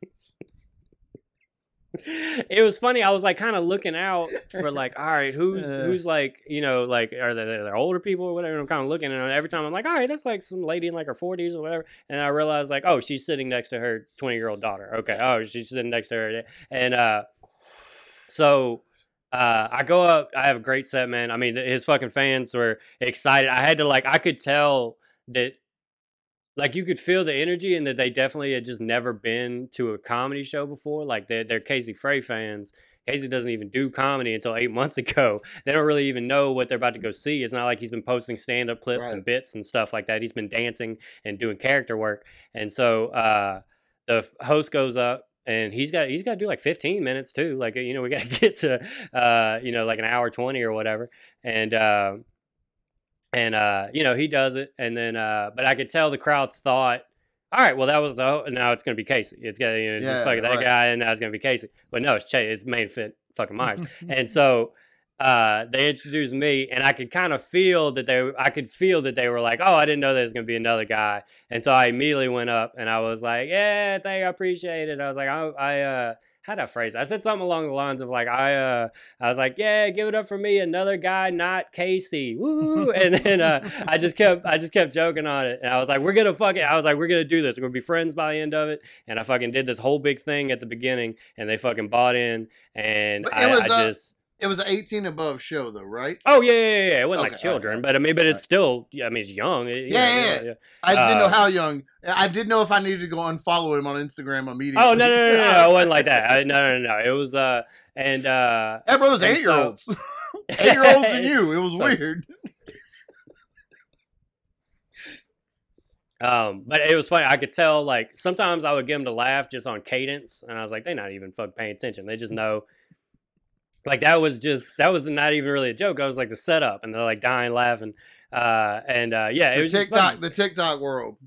it was funny. I was like kind of looking out for like, all right, who's who's like, you know, like are they they're older people or whatever? I'm kind of looking, and every time I'm like, all right, that's like some lady in like her 40s or whatever, and I realized like, oh, she's sitting next to her 20 year old daughter. Okay, oh, she's sitting next to her, and uh, so. Uh, I go up. I have a great set, man. I mean, his fucking fans were excited. I had to like, I could tell that like you could feel the energy and that they definitely had just never been to a comedy show before. Like they're, they're Casey Frey fans. Casey doesn't even do comedy until eight months ago. They don't really even know what they're about to go see. It's not like he's been posting stand up clips and bits and stuff like that. He's been dancing and doing character work. And so uh, the host goes up and he's got he's got to do like 15 minutes too. Like you know we got to get to uh, you know like an hour 20 or whatever. And uh, and uh, you know he does it, and then uh, but I could tell the crowd thought, all right, well that was the now it's gonna be Casey. It's gonna you know it's Yeah, just fucking that right. guy, and now it's gonna be Casey. But no, it's Chase. It's main fit fucking Mayers, and so. Uh, they introduced me, and I could kind of feel that they. I could feel that they were like, "Oh, I didn't know there was gonna be another guy," and so I immediately went up and I was like, "Yeah, thank you, I appreciate it." I was like, "I, I uh, how did I phrase? It? I said something along the lines of like, I, uh, I was like, yeah, give it up for me, another guy, not Casey, woo, and then uh, I just kept, I just kept joking on it, and I was like, we're gonna fucking, I was like, we're gonna do this, we're gonna be friends by the end of it, and I fucking did this whole big thing at the beginning, and they fucking bought in, and it I, was, I uh, just. It was an 18 above show, though, right? Oh yeah, yeah, yeah. It wasn't like Okay, right, children, all but I mean, but it's still. Yeah, I mean, it's young. It- you Yeah, know, yeah, I just didn't know Uh, how young. I didn't know if I needed to go unfollow him on Instagram immediately. Oh no, no, no, no, no! It wasn't like that. I, no, no, no. It was uh, and uh, That brother's And eight year olds. so- eight year olds and you. It was So- weird. Um, but it was funny. I could tell like sometimes I would get them to laugh just on cadence, and I was like, they're not even fuck paying attention. They just know. Like that was just that was not even really a joke. I was like the setup, and they're like dying laughing. Uh, and uh, yeah, it the was TikTok, fucking- the TikTok world.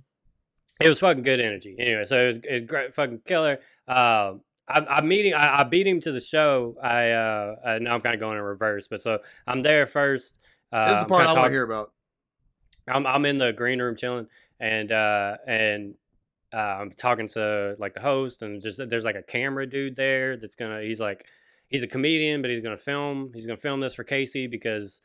it was fucking good energy. Anyway, so it was, it was great, fucking killer. Um, I, I'm meeting. I, I beat him to the show. I uh, uh now I'm kind of going in reverse, but so I'm there first. Uh, This is the part I want to hear about. I'm I'm in the green room chilling, and uh, and uh, I'm talking to like the host, and just there's like a camera dude there that's gonna. He's like, he's a comedian, but he's gonna film. He's gonna film this for Casey because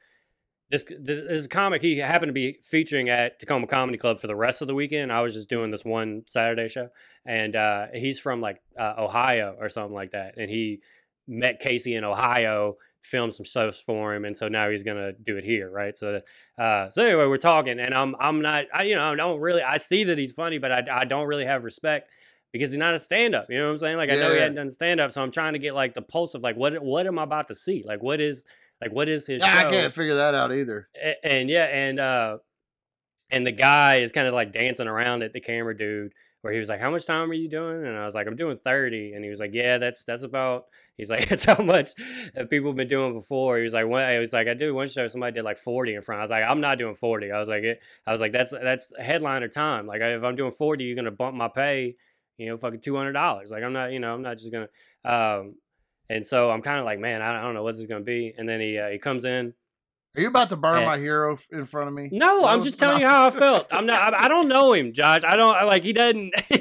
this this is a comic he happened to be featuring at Tacoma Comedy Club for the rest of the weekend. I was just doing this one Saturday show, and uh, he's from like uh, Ohio or something like that, and he met Casey in Ohio, filmed some stuff for him, and so now he's gonna do it here, right? So, uh, so anyway, we're talking, and I'm I'm not, I, you know, I don't really, I see that he's funny, but I I don't really have respect because he's not a stand up. You know what I'm saying? Like I know he hadn't done stand up, so I'm trying to get like the pulse of like what what am I about to see? Like what is like what is his Yeah, show? I can't figure that out either. A- and yeah, and uh, and the guy is kind of like dancing around at the camera dude, where he was like, "How much time are you doing?" And I was like, "I'm doing 30. And he was like, "Yeah, that's that's about." He's like, "That's how much people have been doing before." He was like, "When?" He was like, "I do one show, somebody did like 40 in front." I was like, "I'm not doing 40." I was like, it, "I was like, that's that's headliner time. Like, if I'm doing 40, you're gonna bump my pay, you know, fucking two hundred dollars. Like, I'm not, you know, I'm not just gonna." Um, and so I'm kind of like, man, I don't know what this is gonna be. And then he uh, he comes in. Are you about to burn Yeah. my hero in front of me? No, I'm just telling you how I felt. I'm not. I, I don't know him, Josh. I don't I- like. He doesn't.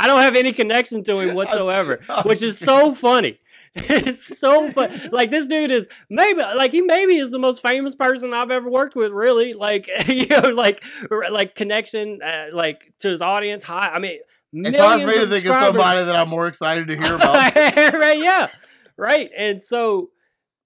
I don't have any connection to him whatsoever, I'm which is so funny. It's so fun. Like this dude is maybe like he maybe is the most famous person I've ever worked with. Really, like you know, like like connection, uh, like to his audience. High. I mean, It's hard for me to think of somebody that I'm more excited to hear about. right? Yeah, right? And so,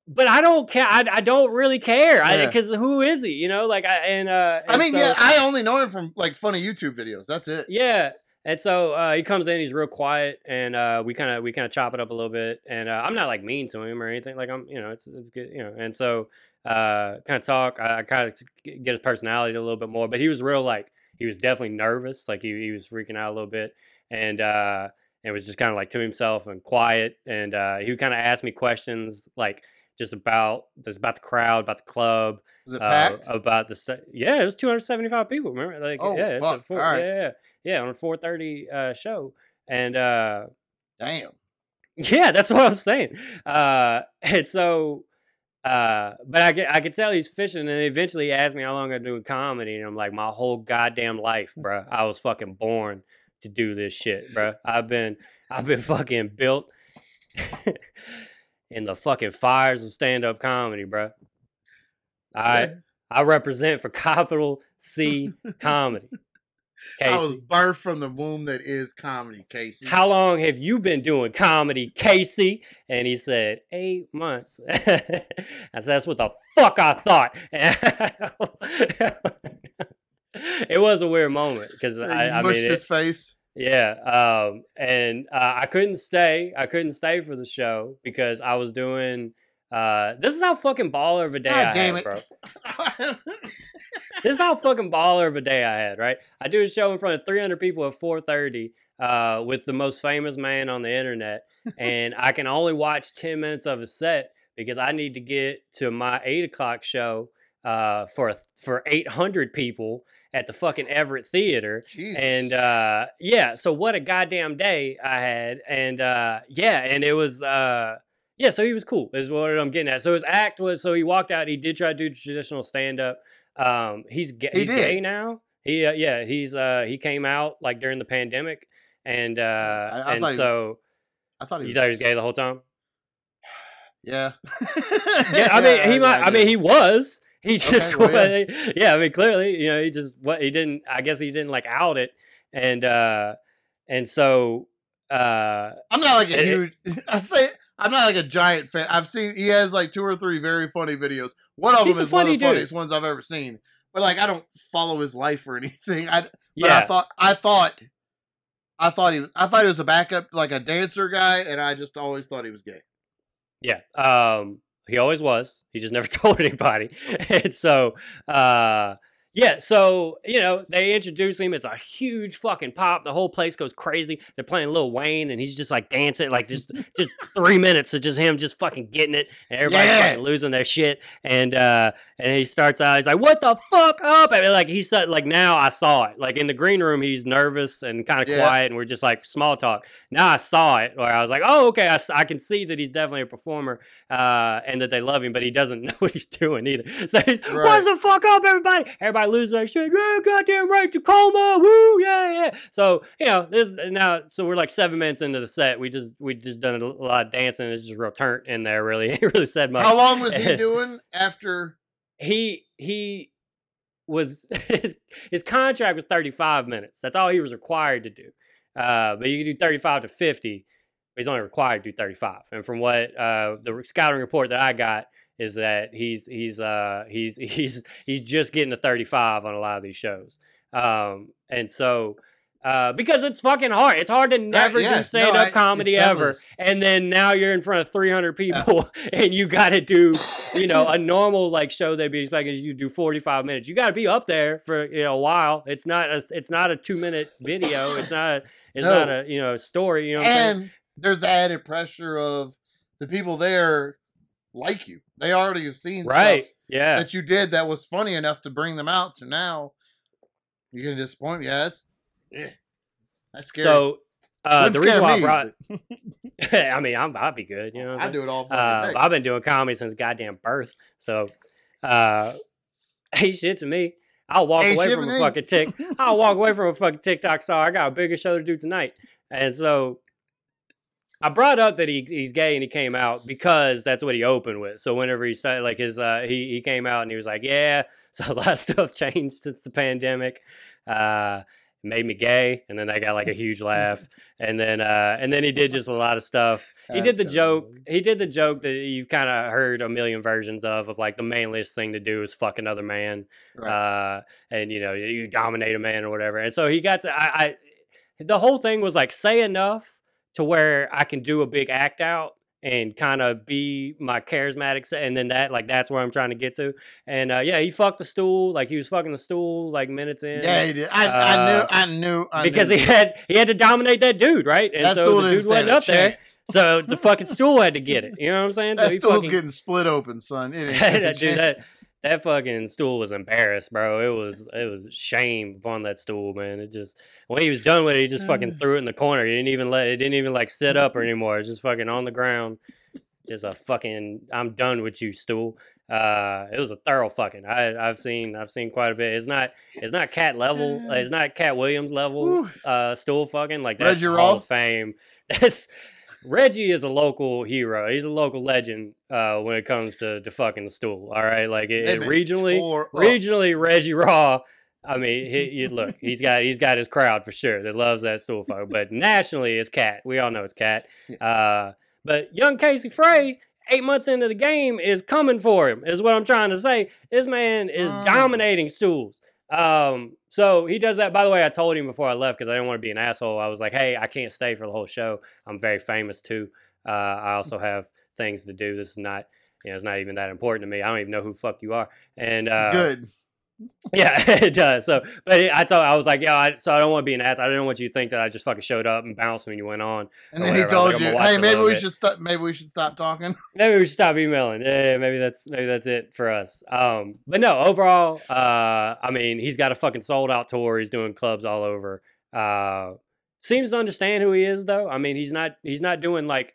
but I don't care. I, I don't really care Yeah. because who is he? You know, like I and uh. I mean, so- yeah, I only know him from like funny YouTube videos. That's it. Yeah. And so uh, he comes in, he's real quiet, and uh, we kind of we kind of chop it up a little bit. And uh, I'm not like mean to him or anything. Like I'm, you know, it's it's good, you know. And so uh, kind of talk. I, I kind of get his personality a little bit more. But he was real like he was definitely nervous. Like he he was freaking out a little bit, and uh, and was just kind of like to himself and quiet. And uh, he would kind of ask me questions like just about just about the crowd, about the club, uh, about the st- yeah, it was 275 people. Remember, like Oh, yeah, it's fuck. a four, right. yeah, yeah, yeah, on a 4:30 uh, show, and uh, Damn. yeah, that's what I'm saying. Uh, and so, uh, but I get I could tell he's fishing, and eventually he asked me how long I'm doing comedy, and I'm like, my whole goddamn life, bro. I was fucking born to do this shit, bro. I've been I've been fucking built. in the fucking fires of stand-up comedy, bro. I I represent for capital C comedy. I was birthed from the womb that is comedy, Casey. how long have you been doing comedy, Casey? And he said, eight months. I said, that's what the fuck I thought. it was a weird moment because I, I mushed mean, it- his face. yeah, um, and uh, I couldn't stay. I couldn't stay for the show because I was doing. Uh, this is how fucking baller of a day God I damn had, it. bro. This is how fucking baller of a day I had, right? I do a show in front of 300 people at 4:30 uh, with the most famous man on the internet, and I can only watch 10 minutes of his set because I need to get to my eight o'clock show uh, for for 800 people at the fucking Everett Theater. Jesus. And uh, yeah, so what a goddamn day I had, and uh, yeah, and it was uh, yeah, so he was cool. Is what I'm getting at. So his act was so he walked out. He did try to do traditional stand up. Um, he's ga- He he's gay now. He uh, yeah, he's uh, he came out like during the pandemic, and uh, I- I and he- so I thought he you was, thought he was gay the whole time. Yeah. Yeah, I mean he might. I mean he was. He just well, wa- yeah. I mean clearly, you know, he just what he didn't. I guess he didn't like out it, and uh, and so uh, I'm not like a It- huge. I say I'm not like a giant fan. I've seen he has like two or three very funny videos. One of He's them is one of the dude. funniest ones I've ever seen. But like I don't follow his life or anything. I but yeah, I thought I thought I thought he was I thought he was a backup like a dancer guy, and I just always thought he was gay. Yeah. Um, he always was. He just never told anybody. and so, uh, yeah, so you know they introduce him. It's a huge fucking pop. The whole place goes crazy. They're playing Lil Wayne, and he's just like dancing, like just just three minutes of just him just fucking getting it, and everybody's Yeah. losing their shit. And uh, and he starts out, he's like, "What the fuck up?" I mean, like he said, like now I saw it. Like in the green room, he's nervous and kind of Yeah. quiet, and we're just like small talk. Now I saw it, where I was like, "Oh, okay, I, I can see that he's definitely a performer." Uh, and that they love him, but he doesn't know what he's doing either. So he's, Right. what's the fuck up, everybody? Everybody loses their shit. Yeah, goddamn right, Tacoma. Woo, yeah, yeah. So you know this now. So we're like seven minutes into the set. We just we just done a lot of dancing. It's just real turnt in there. Really, he really said much. How long was he doing after? he he was his, his contract was 35 minutes. That's all he was required to do. Uh, but you can do 35 to 50. He's only required to do 35. And from what uh, the scouting report that I got is that he's he's uh, he's he's he's just getting to 35 on a lot of these shows. Um, and so uh, because it's fucking hard. It's hard to never yeah, do stand up it's comedy ever. And then now you're in front of 300 people and you got to do you know, a normal like show they'd be expecting you do 45 minutes. You got to be up there for you know a while. It's not a it's not a two minute video. It's not a, it's No. not a you know story. You know what I'm and there's the added pressure of the people there like you. They already have seen Right? stuff Yeah. that you did that was funny enough to bring them out. So now you're gonna disappoint. Yeah, that's yeah, that's scary. So uh, the reason why I me, brought, I mean, I'm I'd be good. You know, I do it all for Uh, I've been doing comedy since goddamn birth. So, uh, hey, shit to me. I'll walk Ain't away from a me. fucking tick. I'll walk away from a fucking TikTok star. I got a bigger show to do tonight. And so I brought up that he he's gay and he came out because that's what he opened with. So whenever he started like his uh he he came out and he was like, Yeah, so a lot of stuff changed since the pandemic. Uh made me gay and then I got like a huge laugh. And then uh and then he did just a lot of stuff he did the joke. He did the joke that you've kind of heard a million versions of, of like the manliest thing to do is fuck another man, Right. uh, and you know you dominate a man or whatever. And so he got to. I, I the whole thing was like say enough to where I can do a big act out and kind of be my charismatic, and then that like that's where I'm trying to get to. And uh, yeah, he fucked the stool like he was fucking the stool like minutes in. yeah, he did. I, I knew. uh, I knew. I because knew. he had he had to dominate that dude, right? And that so stool the dude wasn't a up there. So the fucking stool had to get it. You know what I'm saying? so That stool's fucking, getting split open, son. It ain't that, dude, that chance. That fucking stool was embarrassed, bro. It was it was shame upon that stool, man. It just when he was done with it, he just fucking threw it in the corner. He didn't even let it didn't even like sit up or anymore. It's just fucking on the ground. Just a fucking I'm done with you, stool. Uh, it was a thorough fucking. I I've seen I've seen quite a bit. It's not it's not Katt level. It's not Katt Williams level. Uh, stool fucking like that's Hall of Fame. That's Reggie is a local hero. He's a local legend uh, when it comes to, to fucking the stool. All right, like it, it regionally, regionally Reggie Raw. I mean, he, you look, he's got he's got his crowd for sure that loves that stool fuck. But nationally, it's Katt. We all know it's Katt. Uh, but young Casey Frey, eight months into the game, is coming for him. Is what I'm trying to say. This man is Mm. dominating stools. Um, so he does that. By the way, I told him before I left because I didn't want to be an asshole. I was like, "Hey, I can't stay for the whole show. I'm very famous too. Uh, I also have things to do. This is not, you know, it's not even that important to me. I don't even know who the fuck you are." And uh, Good. Yeah, it does. So, but I told, I was like, "Yo, I, so I don't want to be an ass. I didn't want you to think that I just fucking showed up and bounced when you went on. And then he whatever. Was told like, you, "Hey, maybe we bit." should stop. Maybe we should stop talking." maybe we should stop emailing. Yeah, maybe that's maybe that's it for us. Um, but no, overall, uh, I mean, he's got a fucking sold out tour. He's doing clubs all over. Uh, seems to understand who he is, though. I mean, he's not he's not doing like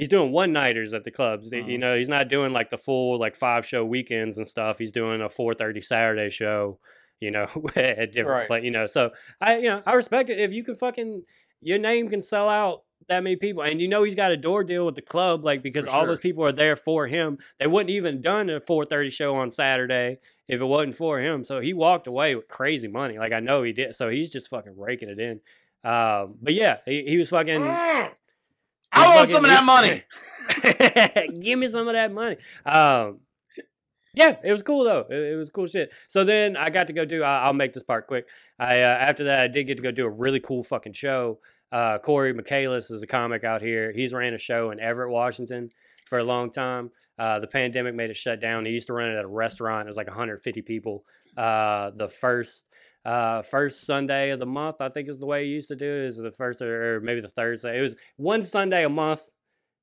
he's doing one nighters at the clubs. You Mhm. know, he's not doing like the full like five show weekends and stuff. He's doing a four thirty Saturday show. You know, at different Right. you know. So I you know I respect it if you can fucking your name can sell out that many people and you know he's got a door deal with the club like because For all those people are there for him they wouldn't even done a 430 show on saturday if it wasn't for him so he walked away with crazy money like i know he did so he's just fucking raking it in um but yeah he, he was fucking Mm. I want some of that money. Give me some of that money. Um, yeah, it was cool though. It, it was cool shit. So then I got to go do. I, I'll make this part quick. I uh, after that I did get to go do a really cool fucking show. Uh, Corey Michaelis is a comic out here. He's ran a show in Everett, Washington, for a long time. Uh, the pandemic made it shut down. He used to run it at a restaurant. It was like 150 people. Uh, the first uh, first Sunday of the month, I think is the way he used to do it. Is the first or, maybe the third. It was one Sunday a month.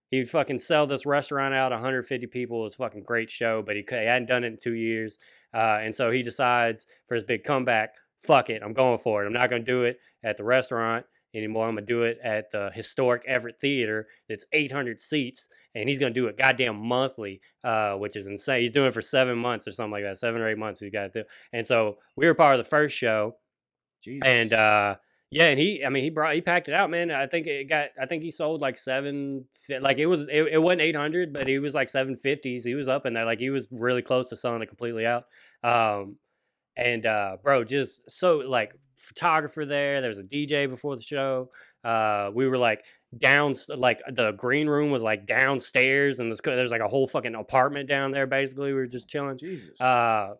He'd fucking sell this restaurant out, 150 people. It was a fucking great show, but he, he hadn't done it in two years. Uh, and so he decides for his big comeback, fuck it, I'm going for it. I'm not going to do it at the restaurant anymore. I'm to do it at the historic Everett Theater. It's 800 seats, and he's to do it goddamn monthly, uh, which is insane. He's doing it for seven months or something like that. Seven or eight months he's got to do. And so we were part of the first show. Jesus. And uh yeah, and he I mean he brought he packed it out, man. I think it got I think he sold like seven like it was it, it wasn't 800, but he was like 750s. He was up in there like he was really close to selling it completely out. Um and uh bro, just so like photographer there, there was a DJ before the show. Uh we were like down like the green room was like downstairs and there's there's like a whole fucking apartment down there basically. We were just chilling. Jesus. Uh,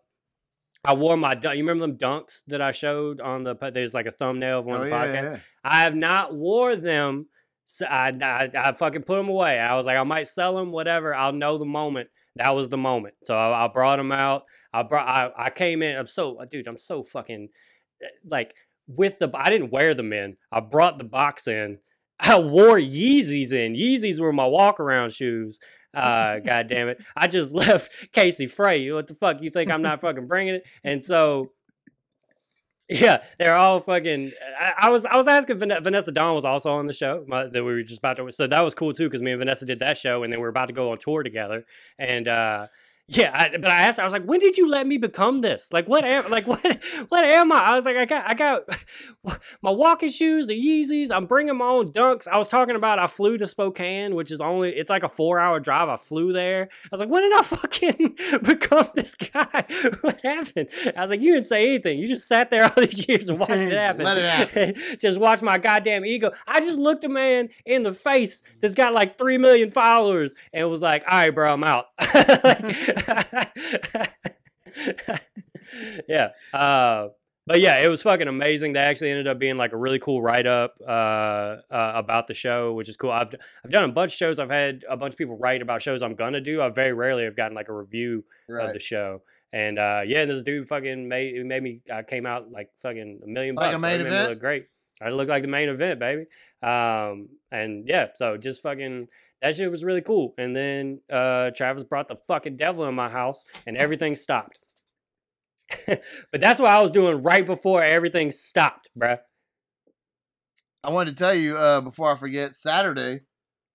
I wore my. You remember them dunks that I showed on the? There's like a thumbnail of one oh of the yeah, podcasts. yeah. I have not wore them. So I, I I fucking put them away. I was like, I might sell them, whatever. I'll know the moment. That was the moment. So I, I brought them out. I brought. I, I came in. I'm so, dude. I'm so fucking like with the. I didn't wear them in. I brought the box in. I wore Yeezys in. Yeezys were my walk around shoes. Uh, God damn it. I just left Casey Frey. What the fuck? You think I'm not fucking bringing it? And so, yeah, they're all fucking. I, I was I was asking Van- Vanessa Dawn was also on the show my, that we were just about to. So that was cool too because me and Vanessa did that show and then we are about to go on tour together. And uh, Yeah, I, but I asked. I was like, "When did you let me become this? Like, what am like what what am I?" I was like, "I got I got my walking shoes, the Yeezys. I'm bringing my own Dunks." I was talking about I flew to Spokane, which is only it's like a four hour drive. I flew there. I was like, "When did I fucking become this guy? what happened?" I was like, "You didn't say anything. You just sat there all these years and watched it happen. Let it happen. just watch my goddamn ego." I just looked a man in the face that's got like three million followers and was like, "All right, bro, I'm out." yeah. Uh, but yeah, it was fucking amazing. They actually ended up being like a really cool write up uh, uh, about the show, which is cool. I've I've done a bunch of shows. I've had a bunch of people write about shows I'm gonna do. I very rarely have gotten like a review of the show. And uh, yeah, this dude fucking made it made me. I came out like fucking a million Like a bucks. main It made me event? Look great. I look like the main event, baby. Um, and yeah, so just fucking that shit was really cool. And then uh, Travis brought the fucking devil in my house, and everything stopped. but that's what I was doing right before everything stopped, bruh. I wanted to tell you uh, before I forget. Saturday,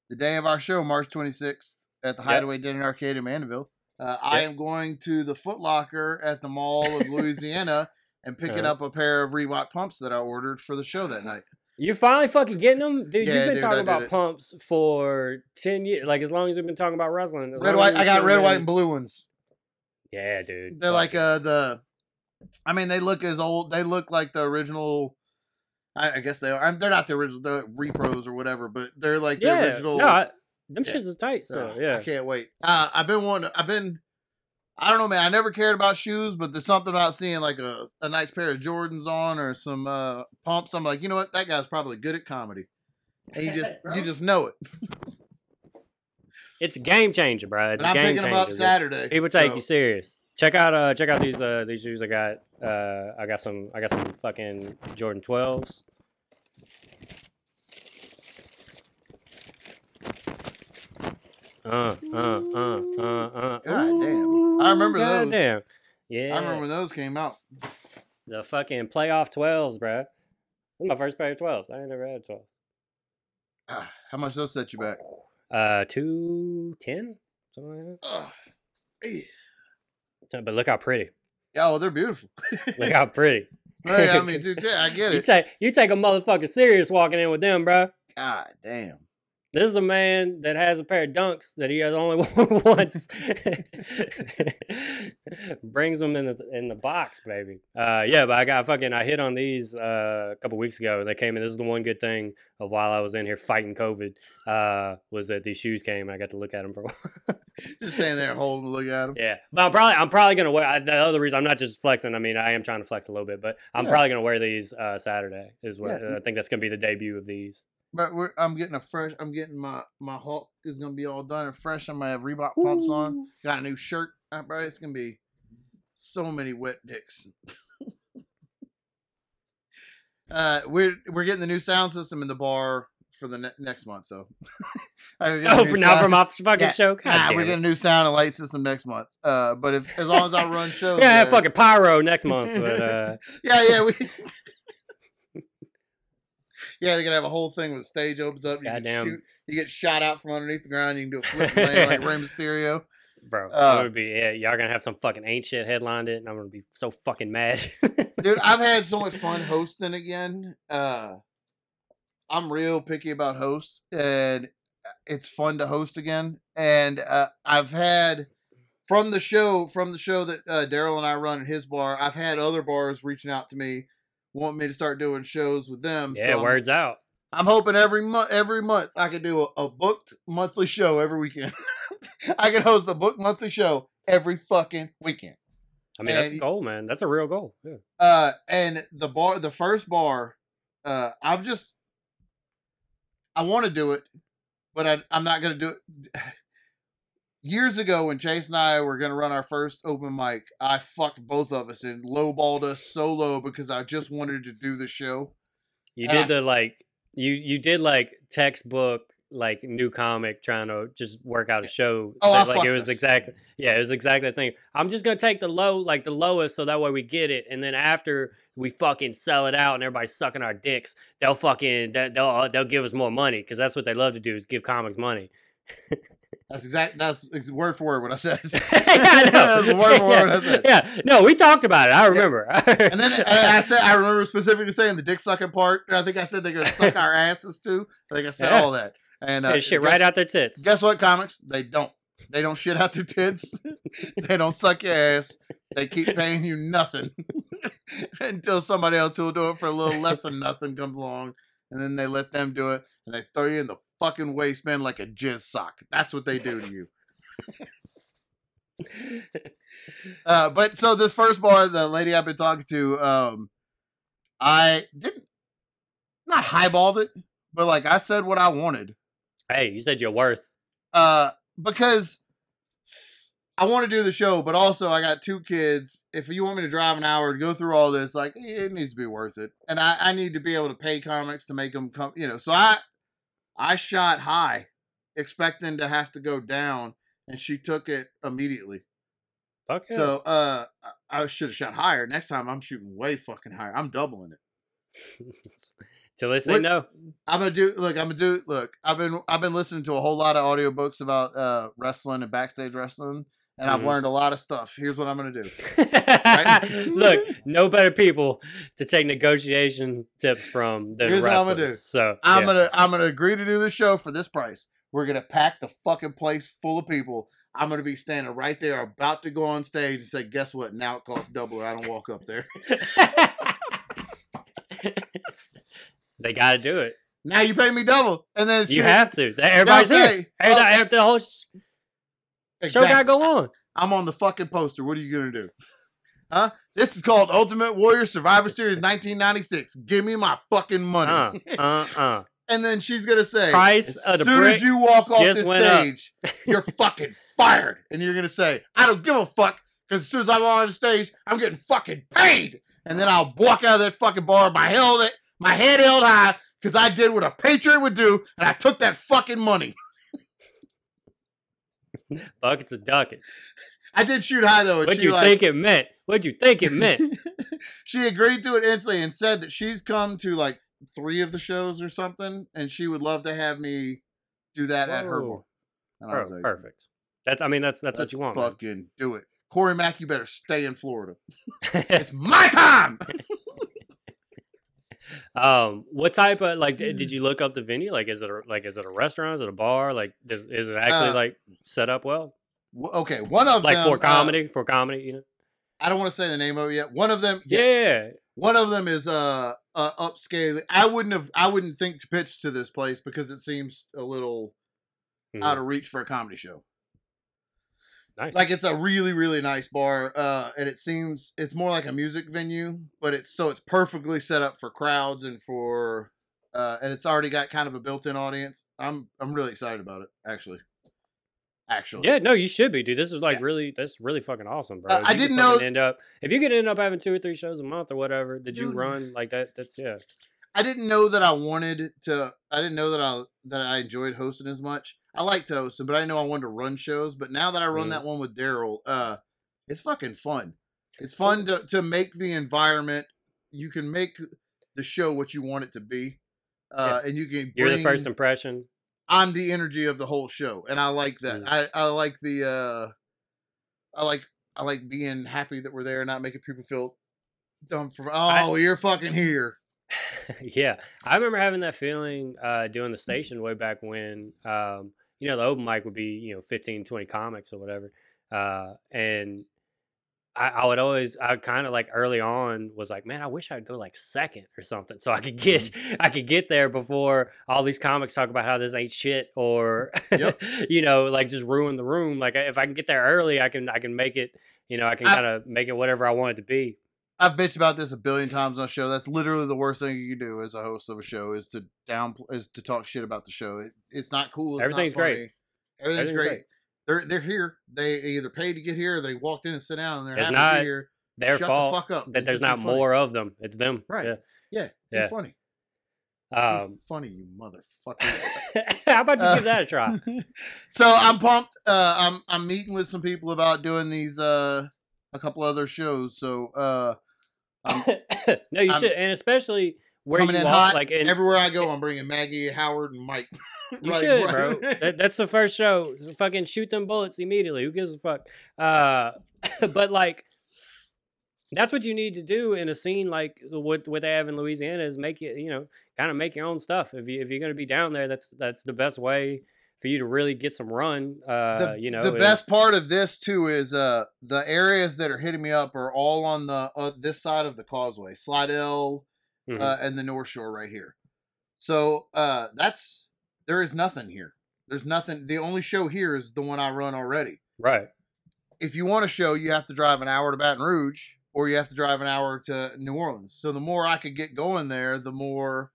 the day of our show, March 26th, at the Hideaway Den and Arcade in Mandeville. Uh, I am going to the Foot Locker at the Mall of Louisiana and picking up a pair of Reebok pumps that I ordered for the show that night. You finally fucking getting them, dude. Yeah, you've been dude, talking about it. pumps for ten years, like as long as we've been talking about wrestling. Red, white. I got red, white, and blue ones. Yeah, dude. They're fuck like it. uh the. I mean, they look as old. They look like the original. I, I guess they are. I'm, they're not the original, the repros or whatever, but they're like the yeah. original. No, I, them Yeah. shits is tight. So Ugh, yeah. I can't wait. Uh, I've been wanting. I've been. I don't know, man. I never cared about shoes, but there's something about seeing like a, a nice pair of Jordans on or some uh, pumps. I'm like, you know what? That guy's probably good at comedy, and you just you just know it. It's a game changer, bro. It's And a I'm game picking them changer. up. Saturday. People take so- you serious. Check out uh check out these uh these shoes I got. Uh I got some I got some fucking Jordan 12s. Uh, uh, uh, uh, uh. God damn. I remember those. goddamn. Yeah. I remember when those came out. the fucking playoff 12s, bruh. This my first pair of 12s. I ain't never had 12. Ah, how much those set you back? Uh, 210? Something like Ugh. Eh. that. But look how pretty. Yeah, well, they're beautiful. Look how pretty. Hey, I mean, dude, yeah, I get it. You take you take a motherfucker serious walking in with them, bro. God damn. This is a man that has a pair of dunks that he has only worn once. Brings them in the in the box, baby. Uh, yeah, but I got fucking I hit on these uh, a couple weeks ago, and they came in. This is the one good thing of while I was in here fighting COVID uh, was that these shoes came. and I got to look at them for a while. Just standing there holding, look at them. yeah, but I'm probably I'm probably gonna wear I, the other reason I'm not just flexing. I mean, I am trying to flex a little bit, but I'm Yeah. probably gonna wear these uh, Saturday. Is what Yeah. I think that's gonna be the debut of these. But we're, I'm getting a fresh. I'm getting my my Hulk is gonna be all done and fresh. I'm gonna have Reebok pumps on. Got a new shirt, uh, bro. It's gonna be so many wet dicks. uh, we're we're getting the new sound system in the bar for the ne- next month, though. We're getting a Oh, for now sound- from my fucking Yeah. show. God Nah, we're getting a new sound and light system next month. Uh, but if as long as I run shows, yeah, there- fucking pyro next month. But uh, yeah, yeah, we. Yeah, they're gonna have a whole thing where the stage opens up. You can shoot. You get shot out from underneath the ground. You can do a flip land like Rey Mysterio. bro, Uh, gonna be yeah, y'all gonna have some fucking ain't shit headlined it, and I'm gonna be so fucking mad. Dude, I've had so much fun hosting again. Uh, I'm real picky about hosts, and it's fun to host again. And uh, I've had from the show, from the show that uh, Daryl and I run at his bar. I've had other bars reaching out to me, want me to start doing shows with them. yeah, so I'm- words out. I'm hoping every month, every month, I can do a, a booked monthly show every weekend. I can host a booked monthly show every fucking weekend. I mean, that's a goal, man. That's a real goal. Yeah. Uh, and the bar, the first bar, uh, I've just, I want to do it, but I, I'm not gonna do it. Years ago, when Chase and I were gonna run our first open mic, I fucked both of us and lowballed us so low because I just wanted to do the show. You And did I the like you you did like textbook like new comic trying to just work out a show. Oh, I that, like it was us. exactly yeah, it was exactly the thing. I'm just gonna take the low like the lowest so that way we get it, and then after we fucking sell it out and everybody's sucking our dicks, they'll fucking they'll they'll, they'll give us more money because that's what they love to do is give comics money. That's exact. That's word for word what I said. yeah. That's word for word yeah. I said. yeah, no, we talked about it. I remember. And then I, I said, I remember specifically saying the dick sucking part. I think I said they're gonna suck our asses too. I think I said Yeah. all that. And uh, shit guess- right out their tits. Guess what, comics? They don't. They don't shit out their tits. they don't suck your ass. They keep paying you nothing until somebody else who'll do it for a little less than nothing comes along, and then they let them do it, and they throw you in the fucking waistband like a jizz sock. That's what they do to you. Uh, but so this first bar, the lady I've been talking to, um, I didn't not highballed it, but like I said what I wanted. hey, you said you're worth. Uh, because I want to do the show, but also I got two kids. If you want me to drive an hour to go through all this, like it needs to be worth it, and I, I need to be able to pay comics to make them come. You know, so I I shot high, expecting to have to go down, and she took it immediately. Fuck yeah. So uh, I- should have shot higher. Next time I'm shooting way fucking higher. I'm doubling it. Till they say no. I'm gonna do look. I'm gonna do look. I've been I've been listening to a whole lot of audiobooks about uh wrestling and backstage wrestling, and I've Mhm. learned a lot of stuff. Here's what I'm gonna do. Look, no better people to take negotiation tips from than Here's what I'm gonna do. So I'm yeah. gonna I'm gonna agree to do the show for this price. We're gonna pack the fucking place full of people. I'm gonna be standing right there, about to go on stage and say, "Guess what? Now it costs double." Or I don't walk up there. they got to do it. Now you pay me double, and then You shit, have to. they'll Everybody's here. say, Every, "Oh, the whole sh- show got to go on. I'm on the fucking poster. What are you gonna do? Huh? This is called Ultimate Warrior Survivor Series 1996. Give me my fucking money. Uh, uh, uh. And then she's gonna say, Price as soon as you walk off this stage, you're fucking fired. And you're gonna say, I don't give a fuck, because as soon as I'm on the stage, I'm getting fucking paid. And then I'll walk out of that fucking bar, my held it, my head held high, because I did what a patriot would do, and I took that fucking money. Buckets of Duckets. I did shoot high though. What'd you like, think it meant? What'd you think it meant? she agreed to it instantly and said that she's come to like three of the shows or something, and she would love to have me do that at her. Whoa. And I was like, Perfect. That's. I mean, that's that's what you want. man. Fucking do it, Corey Mack. You better stay in Florida. It's my time. Um, what type of like? Did did you look up the venue? Like, is it a, like is it a restaurant? Is it a bar? Like, does, is it actually Uh, like set up well? W- okay, one of Like them for uh, comedy? for comedy, you know? I don't want to say the name of it yet. One of them, yes. Yeah. One of them is uh, uh upscale. I wouldn't have. I wouldn't think to pitch to this place because it seems a little Mhm. out of reach for a comedy show. Nice. like it's a really really nice bar uh and it seems it's more like a music venue but it's so it's perfectly set up for crowds and for uh and it's already got kind of a built-in audience i'm i'm really excited about it actually actually yeah, no, you should be, dude. This is like Yeah. really, that's really fucking awesome, bro. Uh, If I you could didn't know- End up if you could end up having two or three shows a month or whatever. Did you run like that? That's yeah. i didn't know that i wanted to i didn't know that i that i enjoyed hosting as much i liked hosting but i know i wanted to run shows but now that i run Mhm. that one with daryl uh it's fucking fun it's fun to, to make the environment you can make the show what you want it to be uh and you can You're the first impression. I'm the energy of the whole show, and I like that. Mm. I, I like the uh, I like I like being happy that we're there, and not making people feel dumb for. Oh, I- you're fucking here. yeah, I remember having that feeling uh, doing the station way back when, um, you know, the open mic would be, you know, 15, 20 comics or whatever. Uh, and I, I would always, I kind of like early on was like, man, I wish I'd go like second or something so I could get, Mm-hmm. I could get there before all these comics talk about how this ain't shit or, Yep. you know, like just ruin the room. Like if I can get there early, I can, I can make it, you know, I can kind of make it whatever I want it to be. I've bitched about this a billion times on the show. That's literally the worst thing you can do as a host of a show is to down is to talk shit about the show. It, it's not cool. It's not Everything's great. funny. Everything's, Everything's great. They're they're here. They either paid to get here, or they walked in and sit down, and they're It's happy to not be here. Their Shut fault the fuck up. that there's not more of them. It's them. Right. Yeah. Yeah, be Yeah. funny. Be Um, funny, you motherfucker. how about you Uh, give that a try? so I'm pumped. Uh, I'm I'm meeting with some people about doing these uh a couple other shows. So uh, I'm no, you I'm should, and especially where coming you in hot. like in everywhere I go, I'm bringing Maggie, Howard, and Mike. You Right, should, right. bro. That, that's the first show. Fucking shoot them bullets immediately. Who gives a fuck? Uh, but like, that's what you need to do in a scene like what what they have in Louisiana is make it, you know, kind of make your own stuff. If you if you're gonna be down there, that's that's the best way for you to really get some run. Uh, the, you know, the best part of this too is uh the areas that are hitting me up are all on the uh, this side of the causeway, Slidell, Mhm. uh, and the North Shore right here. So uh that's there is nothing here. There's nothing. The only show here is the one I run already. right. If you want a show, you have to drive an hour to Baton Rouge, or you have to drive an hour to New Orleans. So the more I could get going there, the more,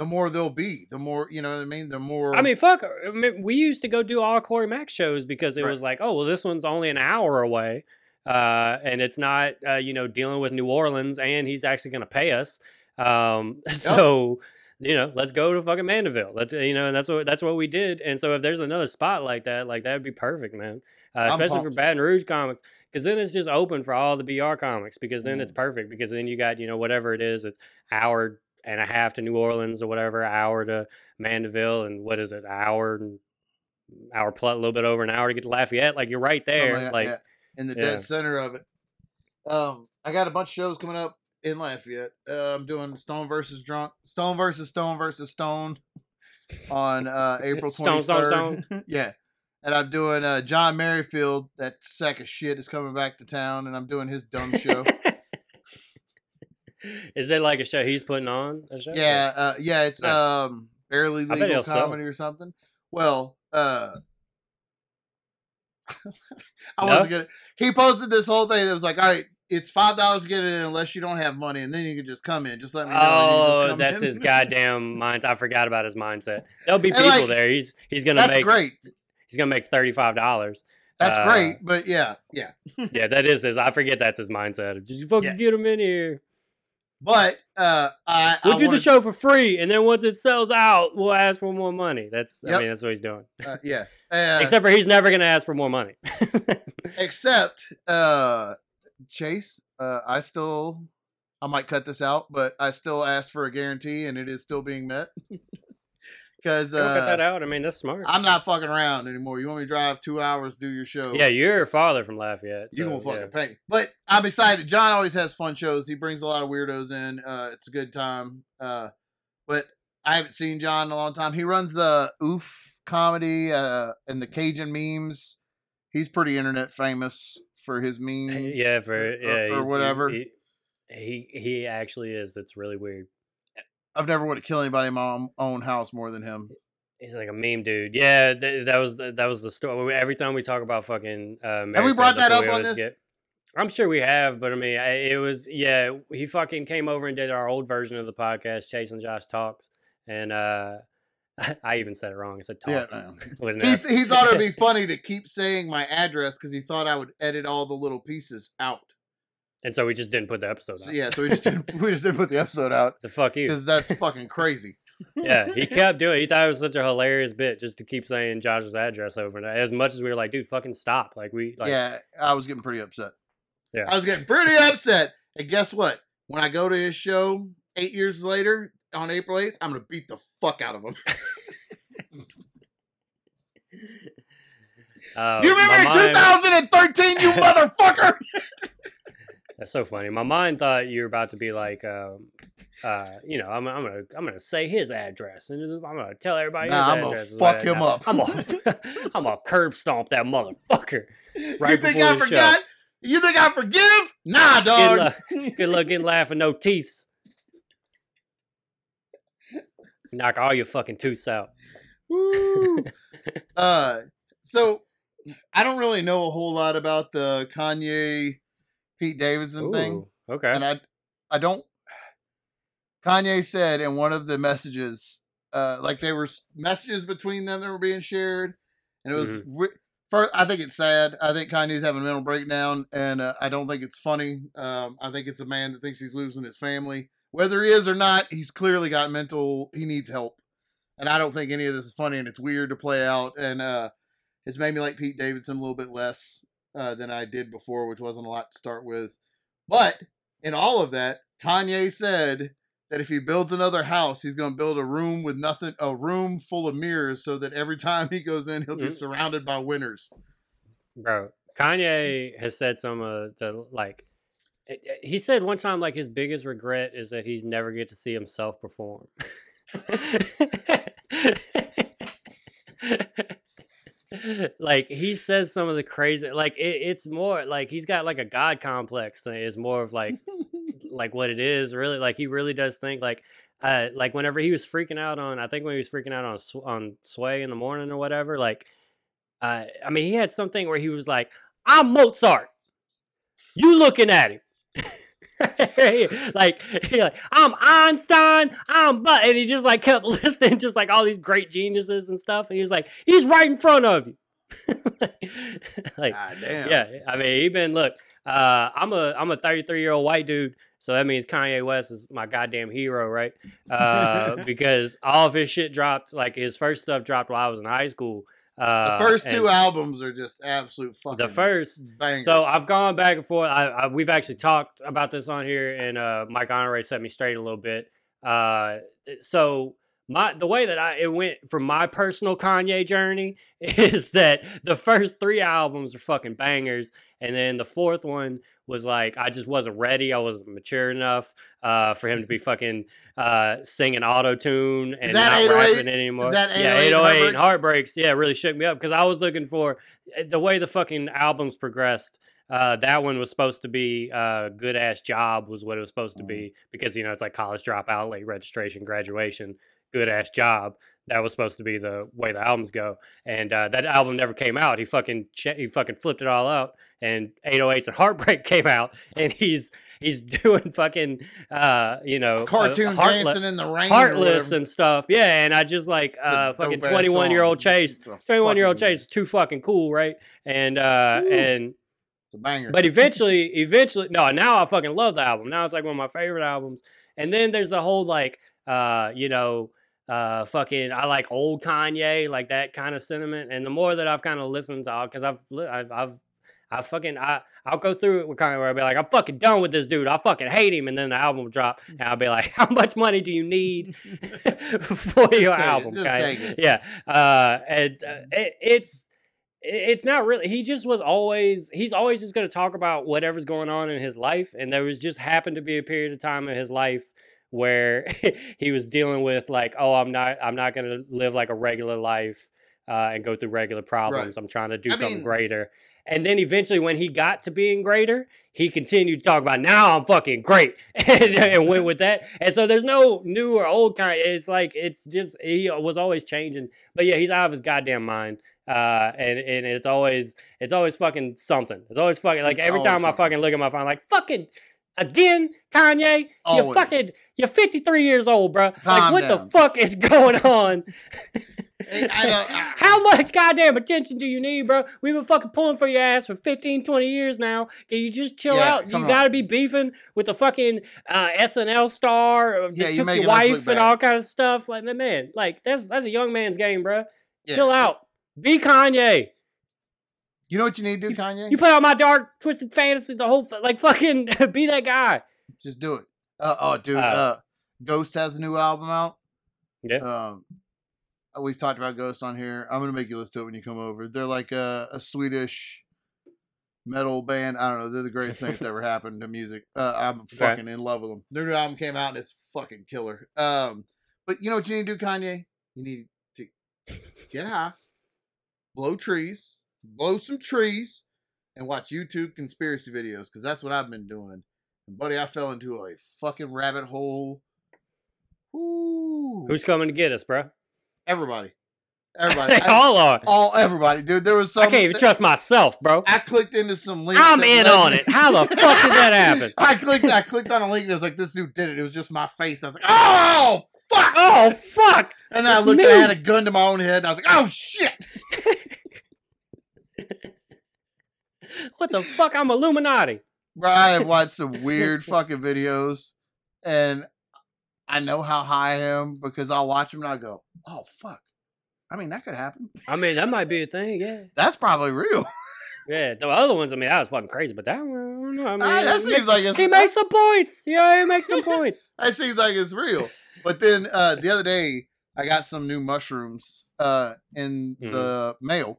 the more there'll be. The more you know what I mean. The more. I mean, fuck. I mean, we used to go do all Corey Mack shows because it Right. was like, oh, well, this one's only an hour away, uh, and it's not, uh, you know, dealing with New Orleans, and he's actually going to pay us. Um, so, you know, let's go to fucking Mandeville. Let's, you know, and that's what that's what we did. And so, if there's another spot like that, like that would be perfect, man. Uh, especially for pumped. Baton Rouge comics, because then it's just open for all the BR comics. Because then Mm. it's perfect. Because then you got, you know, whatever it is, it's hour and a half to New Orleans or whatever, hour to Mandeville, and what is it, hour and hour plus a little bit over an hour to get to Lafayette. Like you're right there. Like in the yeah. dead center of it. Um, I got a bunch of shows coming up in Lafayette. Uh, I'm doing Stone versus Drunk, Stone versus Stone versus Stone on uh, April 23rd. Stone, Stone, Stone. yeah, and I'm doing uh, John Merrifield. That sack of shit is coming back to town, and I'm doing his dumb show. is it like a show he's putting on? A show? yeah, uh, yeah, it's Nice. um barely legal he'll sell. comedy or something. Well, uh. I No? wasn't gonna. He posted this whole thing that was like, "All right, it's five dollars to get in unless you don't have money, and then you can just come in. Just let me know." and you just Oh, that's in." his goddamn mind. I forgot about his mindset. There'll be And, people like, there. He's he's gonna That's make great. he's gonna make thirty five dollars. That's uh, great. But yeah, yeah. yeah, that is his. I forget that's his mindset. Just fucking Yeah. get him in here. But uh, I We'll I do wanted, the show for free, and then once it sells out, we'll ask for more money. That's I mean that's what he's doing. Uh, yeah. Uh, Except for he's never gonna ask for more money. except uh, Chase. Uh, I still. I might cut this out, but I still asked for a guarantee, and it is still being met. Because Don't cut that uh, out. I mean that's smart. I'm not fucking around anymore. You want me to drive two hours, do your show? yeah, you're a father from Lafayette. You so, gonna fucking yeah. pay me. But I'm excited. John always has fun shows. He brings a lot of weirdos in. Uh, it's a good time. Uh, but I haven't seen John in a long time. He runs the Oof comedy uh, and the Cajun memes. He's pretty internet famous for his memes. Yeah, for yeah, or he's- whatever. He, he he actually is. It's really weird. I've never wanted to kill anybody in my own- house more than him. He's like a meme dude. Yeah, th- that was the, that was the story. Every time we talk about fucking, uh, Have we brought that up on this? I'm sure we have, but I mean, I, it was yeah. He fucking came over and did our old version of the podcast, Chase and Josh talks, and uh, I even said it wrong. I said Yeah, talks. an He, he thought it would be funny to keep saying my address because he thought I would edit all the little pieces out. And so we just didn't put the episode. So, out. yeah, so we just didn't we just didn't put the episode out So fuck you. because that's fucking crazy. yeah, he kept doing. it. He thought it was such a hilarious bit just to keep saying Josh's address over and as much as we were like, dude, fucking stop. Like we, like, yeah, I was getting pretty upset. Yeah. I was getting pretty upset. And guess what? When I go to his show eight years later on April 8th, I'm going to beat the fuck out of him. uh, you remember in mind- 2013, you motherfucker? That's so funny. My mind thought you were about to be like, um, uh, you know, I'm, I'm gonna, I'm gonna say his address, and I'm gonna tell everybody Nah, I'm gonna fuck him up. I'm gonna, I'm gonna curb stomp that motherfucker. Right you think I the show. forgot? You think I forgive? Nah, Good dog. luck, good luck getting laughing, no teeth. Knock all your fucking tooths out. Woo. uh, so I don't really know a whole lot about the Kanye Pete Davidson thing. Okay. and I I don't. Kanye said in one of the messages, uh, like there were messages between them that were being shared, and it was. Mm-hmm. First, I think it's sad. I think Kanye's having a mental breakdown, and uh, I don't think it's funny. Um, I think it's a man that thinks he's losing his family. Whether he is or not, he's clearly got mental. He needs help, and I don't think any of this is funny. And it's weird to play out, and uh, it's made me like Pete Davidson a little bit less uh, than I did before, which wasn't a lot to start with. But in all of that, Kanye said that if he builds another house, he's going to build a room with nothing, a room full of mirrors, so that every time he goes in, he'll be Mm. surrounded by winners. bro. Kanye has said some of the like. eh, eh, He said one time like his biggest regret is that he's never get to see himself perform. like he says some of the crazy like it, it's more like he's got like a god complex thing it's more of like like what it is really like he really does think like uh like whenever he was freaking out on i think when he was freaking out on on sway in the morning or whatever like uh i mean he had something where he was like i'm mozart. You looking at him like, like i'm einstein i'm but and he just like kept listing just like all these great geniuses and stuff and he was like he's right in front of you like God damn. yeah, I mean, he been look. Uh, I'm a I'm a 33 year old white dude, so that means Kanye West is my goddamn hero, right? Uh, because all of his shit dropped, like his first stuff dropped while I was in high school. Uh, The first two albums are just absolute fucking. the first. bangers. So I've gone back and forth. I, I, we've actually talked about this on here, and uh, Mike Honore set me straight a little bit. Uh, so my the way that I it went from my personal Kanye journey is that the first three albums are fucking bangers, and then the fourth one was like I just wasn't ready. I wasn't mature enough uh, for him to be fucking uh, singing auto tune and not 808? rapping anymore. Is that yeah, 808 808 and Heartbreaks? Heartbreaks. Yeah, it really shook me up because I was looking for eh, the way the fucking albums progressed. Uh, that one was supposed to be uh, good ass job was what it was supposed to Mm. be because you know it's like college dropout, late registration, graduation, good ass job. That was supposed to be the way the albums go, and uh, that album never came out. He fucking ch- he fucking flipped it all out, and 808s and Heartbreak came out, and he's he's doing fucking uh, you know cartoon heartle- dancing in the rain. heartless and stuff. Yeah, and I just like uh, fucking twenty one year old. Chase. 21 year old Chase is too fucking cool, right? And uh Woo. and It's a banger. but eventually eventually no, now I fucking love the album. Now it's like one of my favorite albums. And then there's the whole like uh, you know, uh fucking I like old Kanye, like that kind of sentiment. And the more that I've kind of listened to cuz I've I've I've I fucking I I'll go through it with Kanye where I'll be like, I'm fucking done with this dude. I fucking hate him, and then the album will drop, and I'll be like, How much money do you need for your album? just Kanye? take it. Yeah, uh, and uh, it, it's it- it's not really. He just was always. He's always just going to talk about whatever's going on in his life, and there was just happened to be a period of time in his life where he was dealing with like, oh, I'm not. I'm not going to live like a regular life uh, and go through regular problems. I'm trying to do I something mean- greater. And then eventually, when he got to being greater, he continued to talk about now I'm fucking great and, and went with that. And so there's no new or old kind. It's like it's just he was always changing. But yeah, he's out of his goddamn mind. Uh, and and it's always it's always fucking something. It's always fucking like every time I fucking look at my phone, like fucking again, Kanye, You fucking you're 53 years old, bro. like Calm what the fuck is going on? I- I How much goddamn attention do you need, bro? We've been fucking pulling for your ass for 15, 20 years now. Can you just chill Yeah, out? You on. gotta be beefing with the fucking uh, SNL star that Yeah, took your wife and all kind of stuff. Like, man, man, like that's that's a young man's game, bro. Yeah. Chill out. Be Kanye. You know what you need to do, Kanye? You play on my dark, twisted fantasy. The whole like fucking be that guy. Just do it. Uh, oh, dude. Uh, Uh, Ghost has a new album out. Yeah. Um, we've talked about Ghost on here. I'm gonna make you listen to it when you come over. They're like a, a Swedish metal band. I don't know. They're the greatest thing that's ever happened to music. Uh, I'm fucking in love with them. Their new album came out and it's fucking killer. Um, but you know what you need to do, Kanye? You need to get high, blow trees, blow some trees, and watch YouTube conspiracy videos because that's what I've been doing. And buddy, I fell into a fucking rabbit hole. Ooh. Who's coming to get us, bro? everybody? Everybody. they I- all are. all everybody, dude. There was some. I can't even trust myself, bro. I clicked into some link. I'm in on me- it. How the fuck did that happen? I clicked. I clicked on a link and it was like, "This dude did it." It was just my face. I was like, "Oh fuck!" Oh fuck! and then I looked. me. and I had a gun to my own head. And I was like, "Oh shit!" What the fuck? I'm Illuminati. Bro, I have watched some weird fucking videos, and I know how high I am because I'll watch them and I go, "Oh fuck!" I mean, that could happen. I mean, that might be a thing. Yeah. That's probably real. Yeah, the other ones, I mean, that was fucking crazy, but that one, I don't know. I mean, Ah, that seems makes- like he makes some points. Yeah, he makes some points. That seems like it's real. But then uh, the other day, I got some new mushrooms uh, in the mail,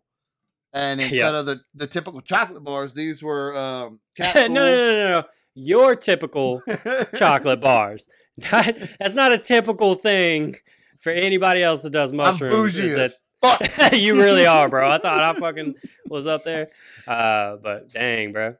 and instead of the, the typical chocolate bars, these were um, no, capsules. no, no, no, no. Your typical chocolate bars. Not, that's not a typical thing for anybody else that does I'm mushrooms. bougie is as that- fuck. you really are, bro. I thought I fucking was up there. Uh, but dang, bro.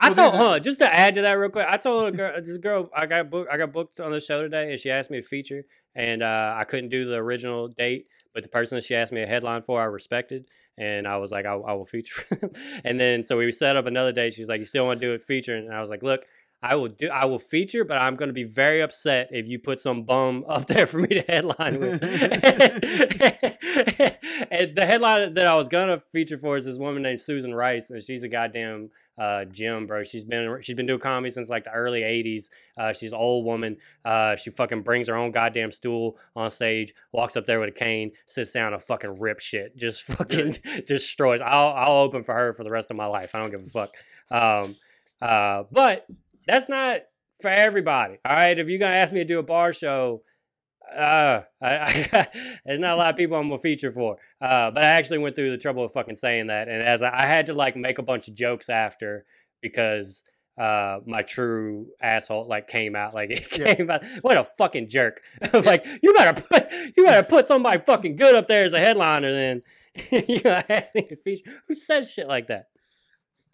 I Well, told, are- huh, just to add to that real quick. I told a girl, this girl, I got booked, I got booked on the show today, and she asked me to feature, and uh, I couldn't do the original date, but the person that she asked me a headline for, I respected, and I was like, I, I will feature. and then so we set up another date. She's like, you still want to do it featuring? And I was like, look. I will do. I will feature, but I'm going to be very upset if you put some bum up there for me to headline with. and the headline that I was gonna feature for is this woman named Susan Rice, and she's a goddamn uh, gem, bro. She's been she's been doing comedy since like the early '80s. Uh, she's an old woman. Uh, she fucking brings her own goddamn stool on stage, walks up there with a cane, sits down, and fucking rip shit, just fucking destroys. I'll I'll open for her for the rest of my life. I don't give a fuck. Um, uh, but that's not for everybody. All right, if you're gonna ask me to do a bar show, uh, I, I, there's not a lot of people I'm gonna feature for. Uh, but I actually went through the trouble of fucking saying that, and as I, I had to like make a bunch of jokes after because uh my true asshole like came out like it Yeah. came out what a fucking jerk like you better put you better put somebody fucking good up there as a headliner then you know ask me to feature who says shit like that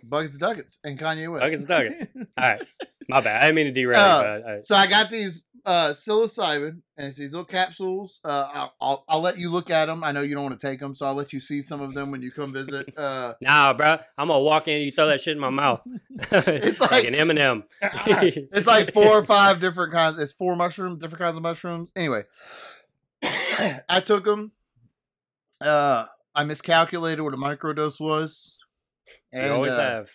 Buckets and Duckets and Kanye West. Buckets and Duckets. all right my bad i didn't mean to derail Uh, but I, I, So I got these uh, psilocybin, and it's these little capsules. Uh, I'll, I'll I'll let you look at them. I know you don't want to take them, so I'll let you see some of them when you come visit. Uh, Nah, bro. I'm gonna walk in. And you throw that shit in my mouth. it's like, like- an M and M. it's like four or five different kinds. It's four mushrooms, different kinds of mushrooms. Anyway, I took them. Uh, I miscalculated what a microdose was. You always uh, have.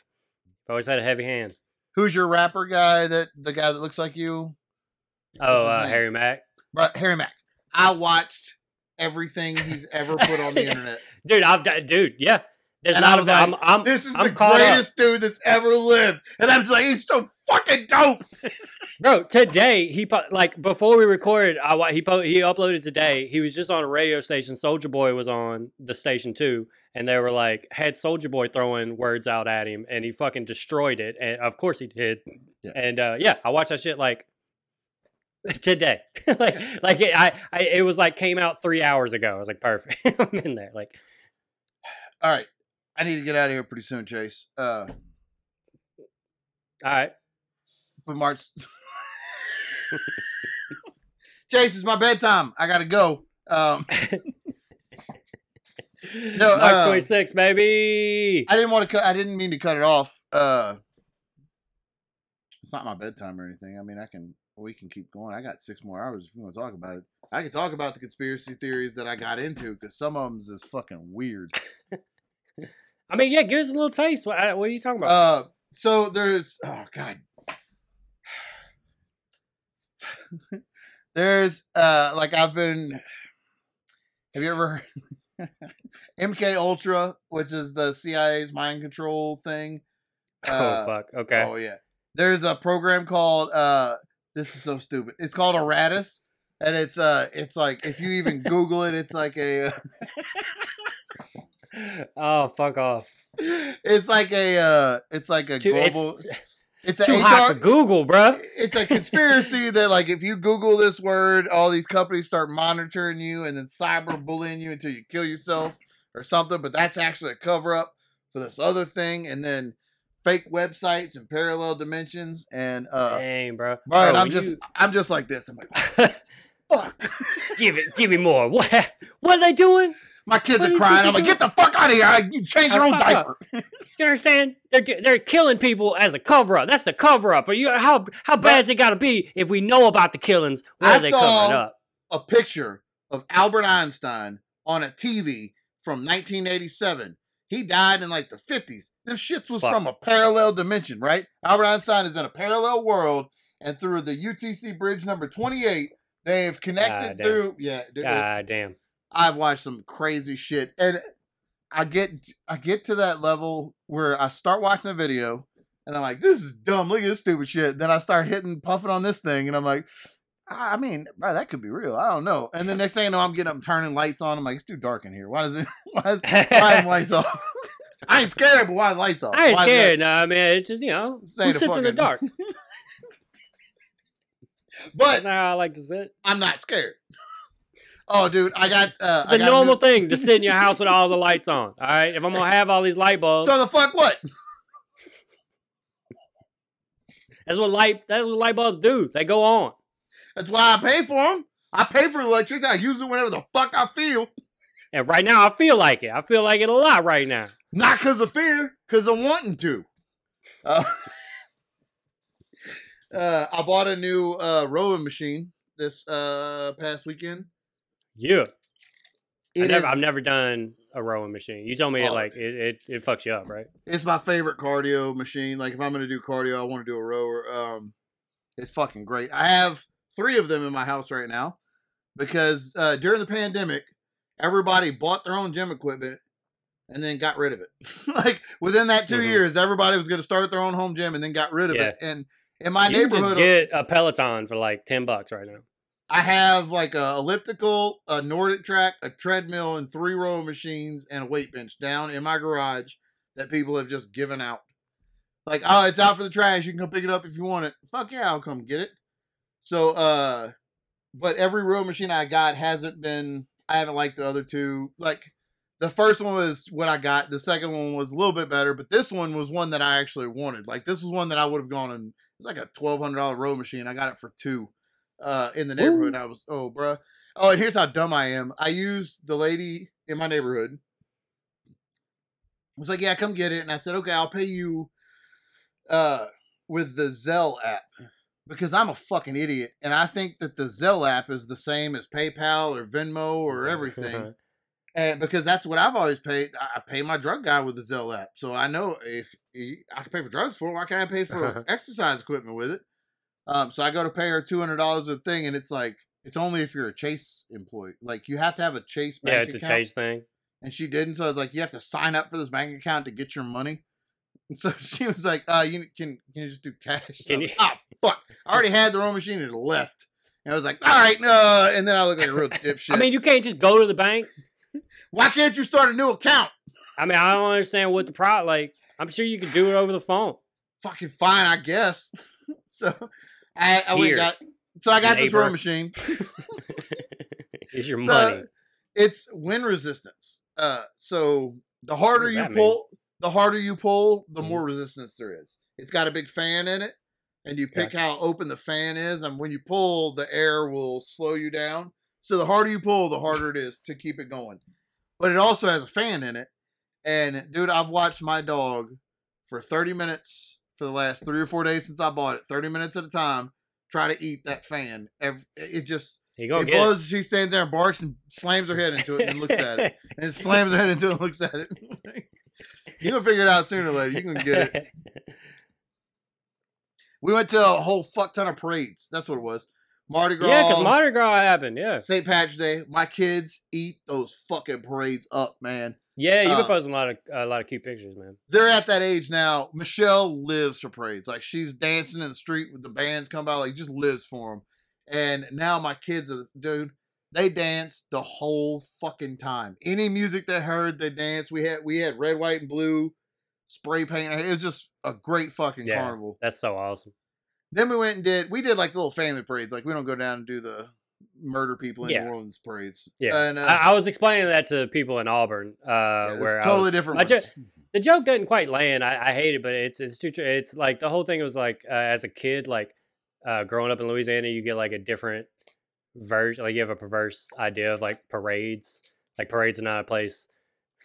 I've always had a heavy hand. Who's your rapper guy? That the guy that looks like you, Oh, uh. Harry Mack. but Harry Mack. I watched everything he's ever put on the internet. Dude, I've done, dude, yeah. There's And I not was a, I'm, like, I'm, This is I'm the caught up. greatest dude that's ever lived, and I'm just like, he's so fucking dope. bro. Today he like before we recorded, I he po- he uploaded today. He was just on a radio station. Soulja Boy was on the station too, and they were like had Soulja Boy throwing words out at him, and he fucking destroyed it. And of course he did. Yeah. And uh, yeah, I watched that shit like today. like like it, I, I it was like came out three hours ago. I was like perfect. I'm in there. Like All right, I need to get out of here pretty soon, Chase. Uh, all right. but March. Chase, it's my bedtime. I gotta go. Um, No, March uh, 26, baby. I didn't want to cut. I didn't mean to cut it off. Uh, it's not my bedtime or anything. I mean, I can. We can keep going. I got six more hours if you want to talk about it. I can talk about the conspiracy theories that I got into because some of them is fucking weird. I mean, yeah, give us a little taste. What, what are you talking about? Uh, so there's oh god, there's uh like I've been. Have you ever MK Ultra, which is the CIA's mind control thing? oh uh, fuck. Okay. Oh yeah. There's a program called uh this is so stupid. It's called Aratus. And it's uh it's like if you even Google it, it's like a oh fuck off. it's like a uh it's like a It's too, global it's it's, a too hot for Google, bruh. it's a conspiracy that like if you Google this word, all these companies start monitoring you and then cyber bullying you until you kill yourself or something. But that's actually a cover up for this other thing, and then fake websites and parallel dimensions and uh Dang, bro. Right, Bro, I'm just you- I'm just like this. I'm like, fuck. give it, give me more. What? What are they doing? My kids What are crying. I'm like, get the fuck out of here. I, you change your own diaper. You understand? They're they're killing people as a cover up. That's the cover up. For you, how how bad's it got to be if we know about the killings? Where I are they covering up? A picture of Albert Einstein on a TV from 1987. He died in like the 50s. This shits was Fuck. from a parallel dimension, right? Albert Einstein is in a parallel world, and through the UTC bridge number 28, they've connected God damn. through. Yeah, dude, God ah, damn. I've watched some crazy shit, and I get I get to that level where I start watching a video and I'm like, this is dumb. Look at this stupid shit. Then I start hitting puffing on this thing and I'm like, I mean, bro, that could be real. I don't know. And the next thing you know, I'm getting up turning lights on. I'm like, it's too dark in here. Why does it why, why are lights off? I ain't scared, but why the lights off? I ain't Why scared. No, I mean it's just you know who sits in the dark. But That's not how I like to sit. I'm not scared. Oh, dude, I got uh, It's I a got a normal thing to sit in your house with all the lights on. All right, if I'm gonna have all these light bulbs, So the fuck what? that's what light that's what light bulbs do. They go on. That's why I pay for them. I pay for electricity. I use it whenever the fuck I feel. And right now, I feel like it. I feel like it a lot right now. Not because of fear, because I'm wanting to. Uh, uh, I bought a new uh, rowing machine this uh, past weekend. Yeah, It never, is- I've never done a rowing machine. You told me it Oh. like it, it, it fucks you up, right? it's my favorite cardio machine. Like if I'm gonna do cardio, I want to do a rower. Um, it's fucking great. I have three of them in my house right now because uh, during the pandemic, everybody bought their own gym equipment and then got rid of it. like within that 2 Mhm. years, everybody was gonna start their own home gym and then got rid of Yeah. it. And in my you neighborhood, just get a Peloton for like ten bucks right now. I have like a elliptical, a NordicTrack, a treadmill, and three row machines and a weight bench down in my garage that people have just given out. Like, oh, it's out for the trash. You can come pick it up if you want it. Fuck yeah, I'll come get it. So, uh, but every row machine I got hasn't been. I haven't liked the other two. Like, the first one was what I got. The second one was a little bit better, but this one was one that I actually wanted. Like, this was one that I would have gone and it's like a twelve hundred dollar row machine. I got it for two uh, in the neighborhood. I was, oh, bruh. Oh, and here's how dumb I am. I used the lady in my neighborhood. I Was like, yeah, come get it, and I said, okay, I'll pay you uh, with the Zelle app because I'm a fucking idiot, and I think that the Zelle app is the same as PayPal or Venmo or everything, and because that's what I've always paid. I pay my drug guy with the Zelle app, so I know if he, I can pay for drugs for, it, why can't I pay for exercise equipment with it? Um, so I go to pay her two hundred dollars a thing, and it's like it's only if you're a Chase employee. Like you have to have a Chase bank yeah, it's a chase thing. and she didn't. So I was like, you have to sign up for this bank account to get your money. And so she was like, uh, you can can you just do cash? Can you- like, oh fuck! I already had the roll machine and it left. And I was like, all right, no. And then I look like a real dipshit. I mean, you can't just go to the bank. why can't you start a new account? I mean, I don't understand what the pro like. I'm sure you could do it over the phone. Fucking fine, I guess. so I, I went got. So I got this roll machine. It's your So, money. it's wind resistance. Uh, so the harder you pull, mean? The harder you pull, the Mhm. more resistance there is. It's got a big fan in it, and you pick how open the fan is, and when you pull, the air will slow you down. So the harder you pull, the harder it is to keep it going. But it also has a fan in it, and dude, I've watched my dog for thirty minutes for the last three or four days since I bought it, thirty minutes at a time, try to eat that fan. Every, it just it blows. She stands there and barks and slams her head into it and looks at it. And slams her head into it and looks at it. You're gonna figure it out sooner or later. You're gonna get it. We went to a whole fuck ton of parades. That's what it was. Mardi Gras. yeah, because Mardi Gras happened. Yeah, St. Patrick's Day. My kids eat those fucking parades up, man. yeah. You've Uh, been posting a lot of a lot of cute pictures, man. They're at that age now. Michelle lives for parades. Like she's dancing in the street with the bands come by. Like just lives for them. And now my kids are this dude. They danced the whole fucking time. Any music they heard, they danced. We had we had red, white, and blue spray paint. It was just a great fucking Yeah. carnival. That's so awesome. Then we went and did we did like little family parades. Like we don't go down and do the murder people in Yeah. New Orleans parades. Yeah, and uh, I, I was explaining that to people in Auburn, uh, yeah, where totally was- different. jo- the joke doesn't quite land. I, I hate it, but it's it's too. It's like the whole thing was like uh, as a kid, like uh, growing up in Louisiana, you get like a different version. Like you have a perverse idea of like parades. Like parades are not a place.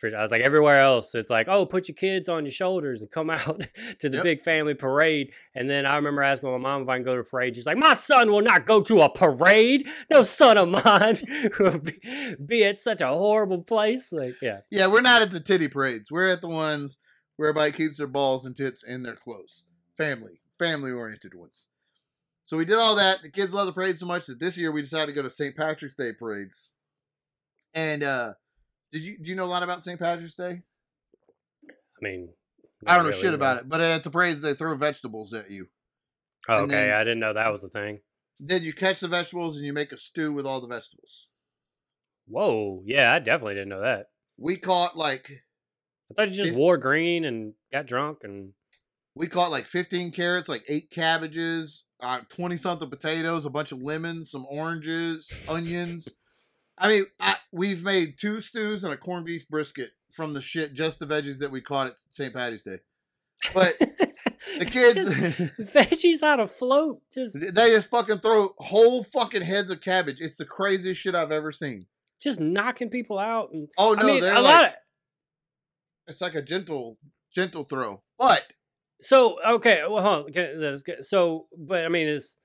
For, I was like everywhere else, it's like oh, put your kids on your shoulders and come out to the Yep. big family parade. And then I remember asking my mom if I can go to a parade. She's like, my son will not go to a parade. No son of mine will be, be at such a horrible place. Like yeah, Yeah, we're not at the titty parades. We're at the ones where everybody keeps their balls and tits in their clothes. Family, family oriented ones. So we did all that. The kids love the parade so much that this year we decided to go to St. Patrick's Day parades. And uh Did you do you know a lot about St. Patrick's Day? I mean, I don't know shit about it, but at the parades they throw vegetables at you. Oh, okay, then- I didn't know that was a thing. Then you catch the vegetables and you make a stew with all the vegetables. Whoa, yeah, I definitely didn't know that. We caught like I thought you just wore green and got drunk and we caught like 15 carrots, like eight cabbages, uh, 20 something potatoes, a bunch of lemons, some oranges, onions. I mean, I, we've made two stews and a corned beef brisket from the shit, just the veggies that we caught at St. Patty's Day. But the kids, veggies on a float. Just they just fucking throw whole fucking heads of cabbage. It's the craziest shit I've ever seen. just knocking people out and Oh no, I mean they're a like, lot of it's like a gentle, gentle throw. But So okay, well, hold on. okay, that's good. So, but I mean, is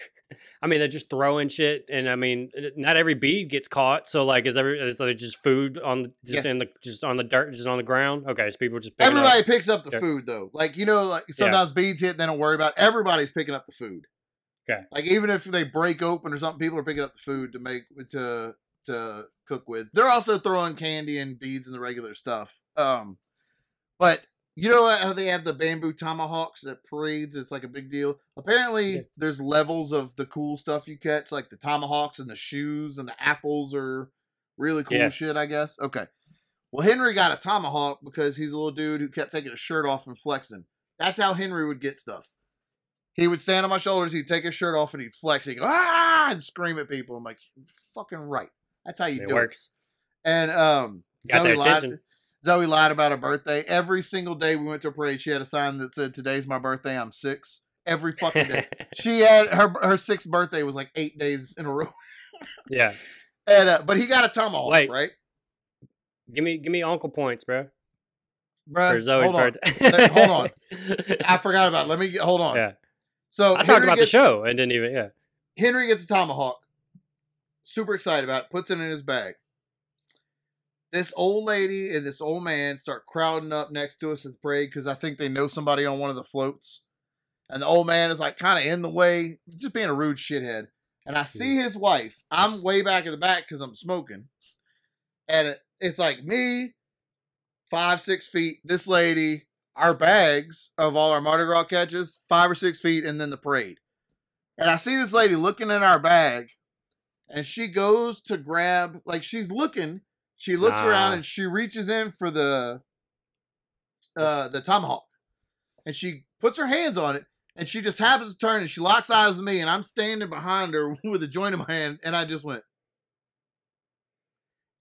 I mean they're just throwing shit, and I mean, not every bead gets caught. So, like, is every is there just food on the- just in the just on the dirt, just on the ground? Okay, so people just everybody Up. picks up the Yeah. food though. Like you know, like sometimes beads hit, they don't worry about. It. Everybody's picking up the food. Okay. Like even if they break open or something, people are picking up the food to make to to cook with. They're also throwing candy and beads and the regular stuff. Um, but you know how they have the bamboo tomahawks at parades? It's like a big deal. Apparently, Yeah. there's levels of the cool stuff you catch, like the tomahawks and the shoes and the apples are really cool Yeah. shit. I guess. Okay. Well, Henry got a tomahawk because he's a little dude who kept taking his shirt off and flexing. That's how Henry would get stuff. He would stand on my shoulders, he'd take his shirt off, and he'd flex. He'd go, ah, and scream at people. I'm like, fucking right. That's how you do It do works. it. And um, Got their Zoe lied. Zoe lied about her birthday. Every single day we went to a parade, she had a sign that said, "Today's my birthday. I'm six. Every fucking day. she had her her sixth birthday was like eight days in a row. yeah, And uh, but he got a tomahawk, Wait. right? give me give me uncle points, bro, Zoe's hold on. Let- hold on. I forgot about. It. Let me get, hold on. Yeah, So I talked Henry about gets- the show and didn't even. Yeah, Henry gets a tomahawk. Super excited about it. Puts it in his bag. This old lady and this old man start crowding up next to us at the parade because I think they know somebody on one of the floats. And the old man is like kind of in the way, just being a rude shithead. And I see his wife. I'm way back in the back because I'm smoking. And it's like me, five, six feet, this lady, our bags of all our Mardi Gras catches, five or six feet, and then the parade. And I see this lady looking in our bag, and she goes to grab, like she's looking. She looks around and she reaches in for the uh the tomahawk, and she puts her hands on it, and she just happens to turn and she locks eyes with me, and I'm standing behind her with a joint in my hand, and I just went.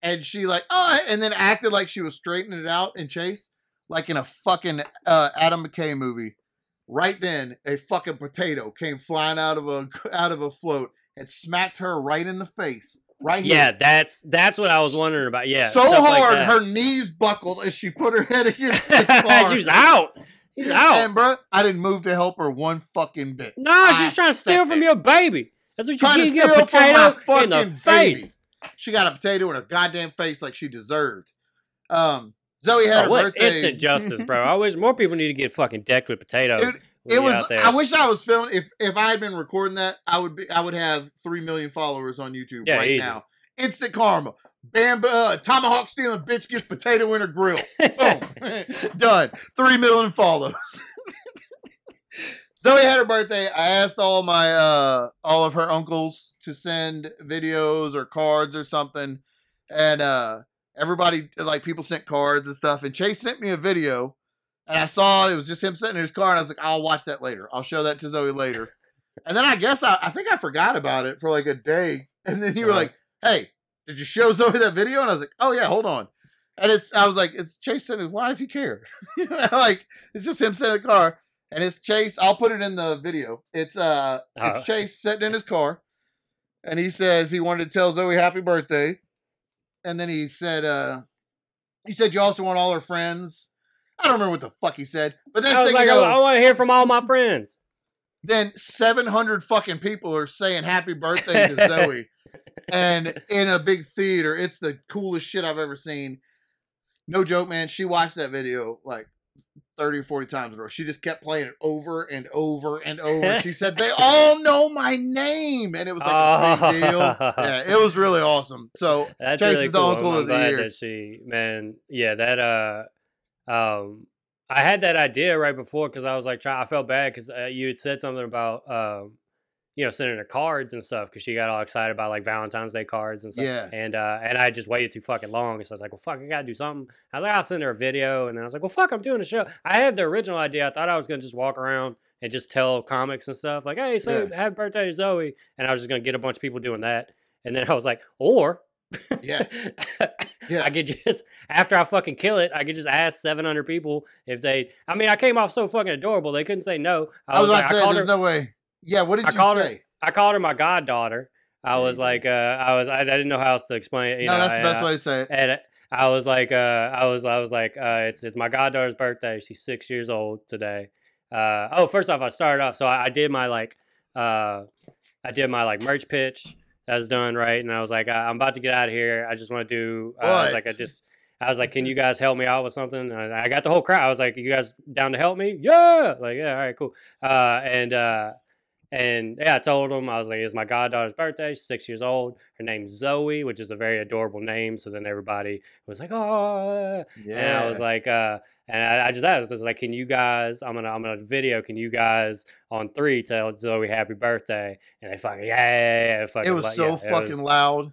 And she like, oh, and then acted like she was straightening it out and chase, like in a fucking uh, Adam McKay movie. Right then a fucking potato came flying out of a out of a float and smacked her right in the face right here. yeah, that's that's what I was wondering about. Yeah, so stuff like hard her knees buckled as she put her head against the car. she was out. He's out. And bro, I didn't move to help her one fucking bit. No, I she's trying to steal from your baby. That's what you Trying to get. You get a steal from my potato in the fucking baby. face. She got a potato in her goddamn face like she deserved. Um, Zoe had Oh, her what birthday. instant justice, bro! I wish more people need to get fucking decked with potatoes. Dude, when it was. I wish I was filming. If if I had been recording that, I would be. I would have three million followers on YouTube Yeah, right easy. now. Instant karma. Bam! Uh, tomahawk stealing bitch gets potato in her grill. Boom. Done. Three million follows. Zoe had her birthday. I asked all my uh all of her uncles to send videos or cards or something. And uh everybody like people sent cards and stuff. And Chase sent me a video and I saw it was just him sitting in his car, and I was like, I'll watch that later. I'll show that to Zoe later. And then I guess I, I think I forgot about it for like a day. And then you were Uh-huh. like, Hey, did you show Zoe that video? And I was like, Oh yeah, hold on. And it's I was like, it's Chase sitting. Why does he care? like it's just him sitting in the car, and it's Chase. I'll put it in the video. It's uh, Uh. it's Chase sitting in his car, and he says he wanted to tell Zoe happy birthday, and then he said uh, he said you also want all her friends. I don't remember what the fuck he said, but next I was thing like, you know, I want to hear from all my friends. then 700 fucking people are saying happy birthday to Zoe and in a big theater. It's the coolest shit I've ever seen. No joke, man. She watched that video like 30 or 40 times in a row. She just kept playing it over and over and over. She said, They all know my name. And it was like a big deal. Yeah, it was really awesome. So That's Chase really is the cool. uncle I'm, of the glad year. that she, man, yeah, that uh, um, I had that idea right before because I was like, try, I felt bad because uh, you had said something about um, you know, sending her cards and stuff because she got all excited about like Valentine's Day cards and stuff. Yeah. And uh, and I just waited too fucking long, so I was like, well, fuck, I gotta do something. I was like, I'll send her a video, and then I was like, well, fuck, I'm doing a show. I had the original idea. I thought I was gonna just walk around and just tell comics and stuff like, hey, say happy birthday to Zoe, and I was just gonna get a bunch of people doing that. And then I was like, or Yeah. Yeah. I could just after I fucking kill it, I could just ask seven hundred people if they. I mean, I came off so fucking adorable; they couldn't say no. I was like, I say, called there's her, no way. Yeah, what did I you called her- I called her my goddaughter. I was like, uh, I was, I, I didn't know how else to explain it. You no, know, that's the best uh, way to say it. and I was like, uh, I was, I was like, uh, it's it's my goddaughter's birthday. She's six years old today. Uh, oh, first off, I started off. So I, I did my like, uh, I did my like merch pitch. That was done right, and I was like, I, I'm about to get out of here. I just want to do. Uh, I was like, I just. I was like, "Can you guys help me out with something?" And I got the whole crowd. I was like, "You guys down to help me?" Yeah, like yeah, all right, cool. Uh, and uh, and yeah, I told them I was like, "It's my goddaughter's birthday. She's six years old. Her name's Zoe, which is a very adorable name." So then everybody was like, "Oh," Yeah. and I was like, uh, and I, I just asked, I was like, "Can you guys? I'm gonna, I'm gonna video. Can you guys on three tell Zoe happy birthday?" And they fucking yeah, yeah, yeah, fucking it was like, so yeah, fucking was- loud.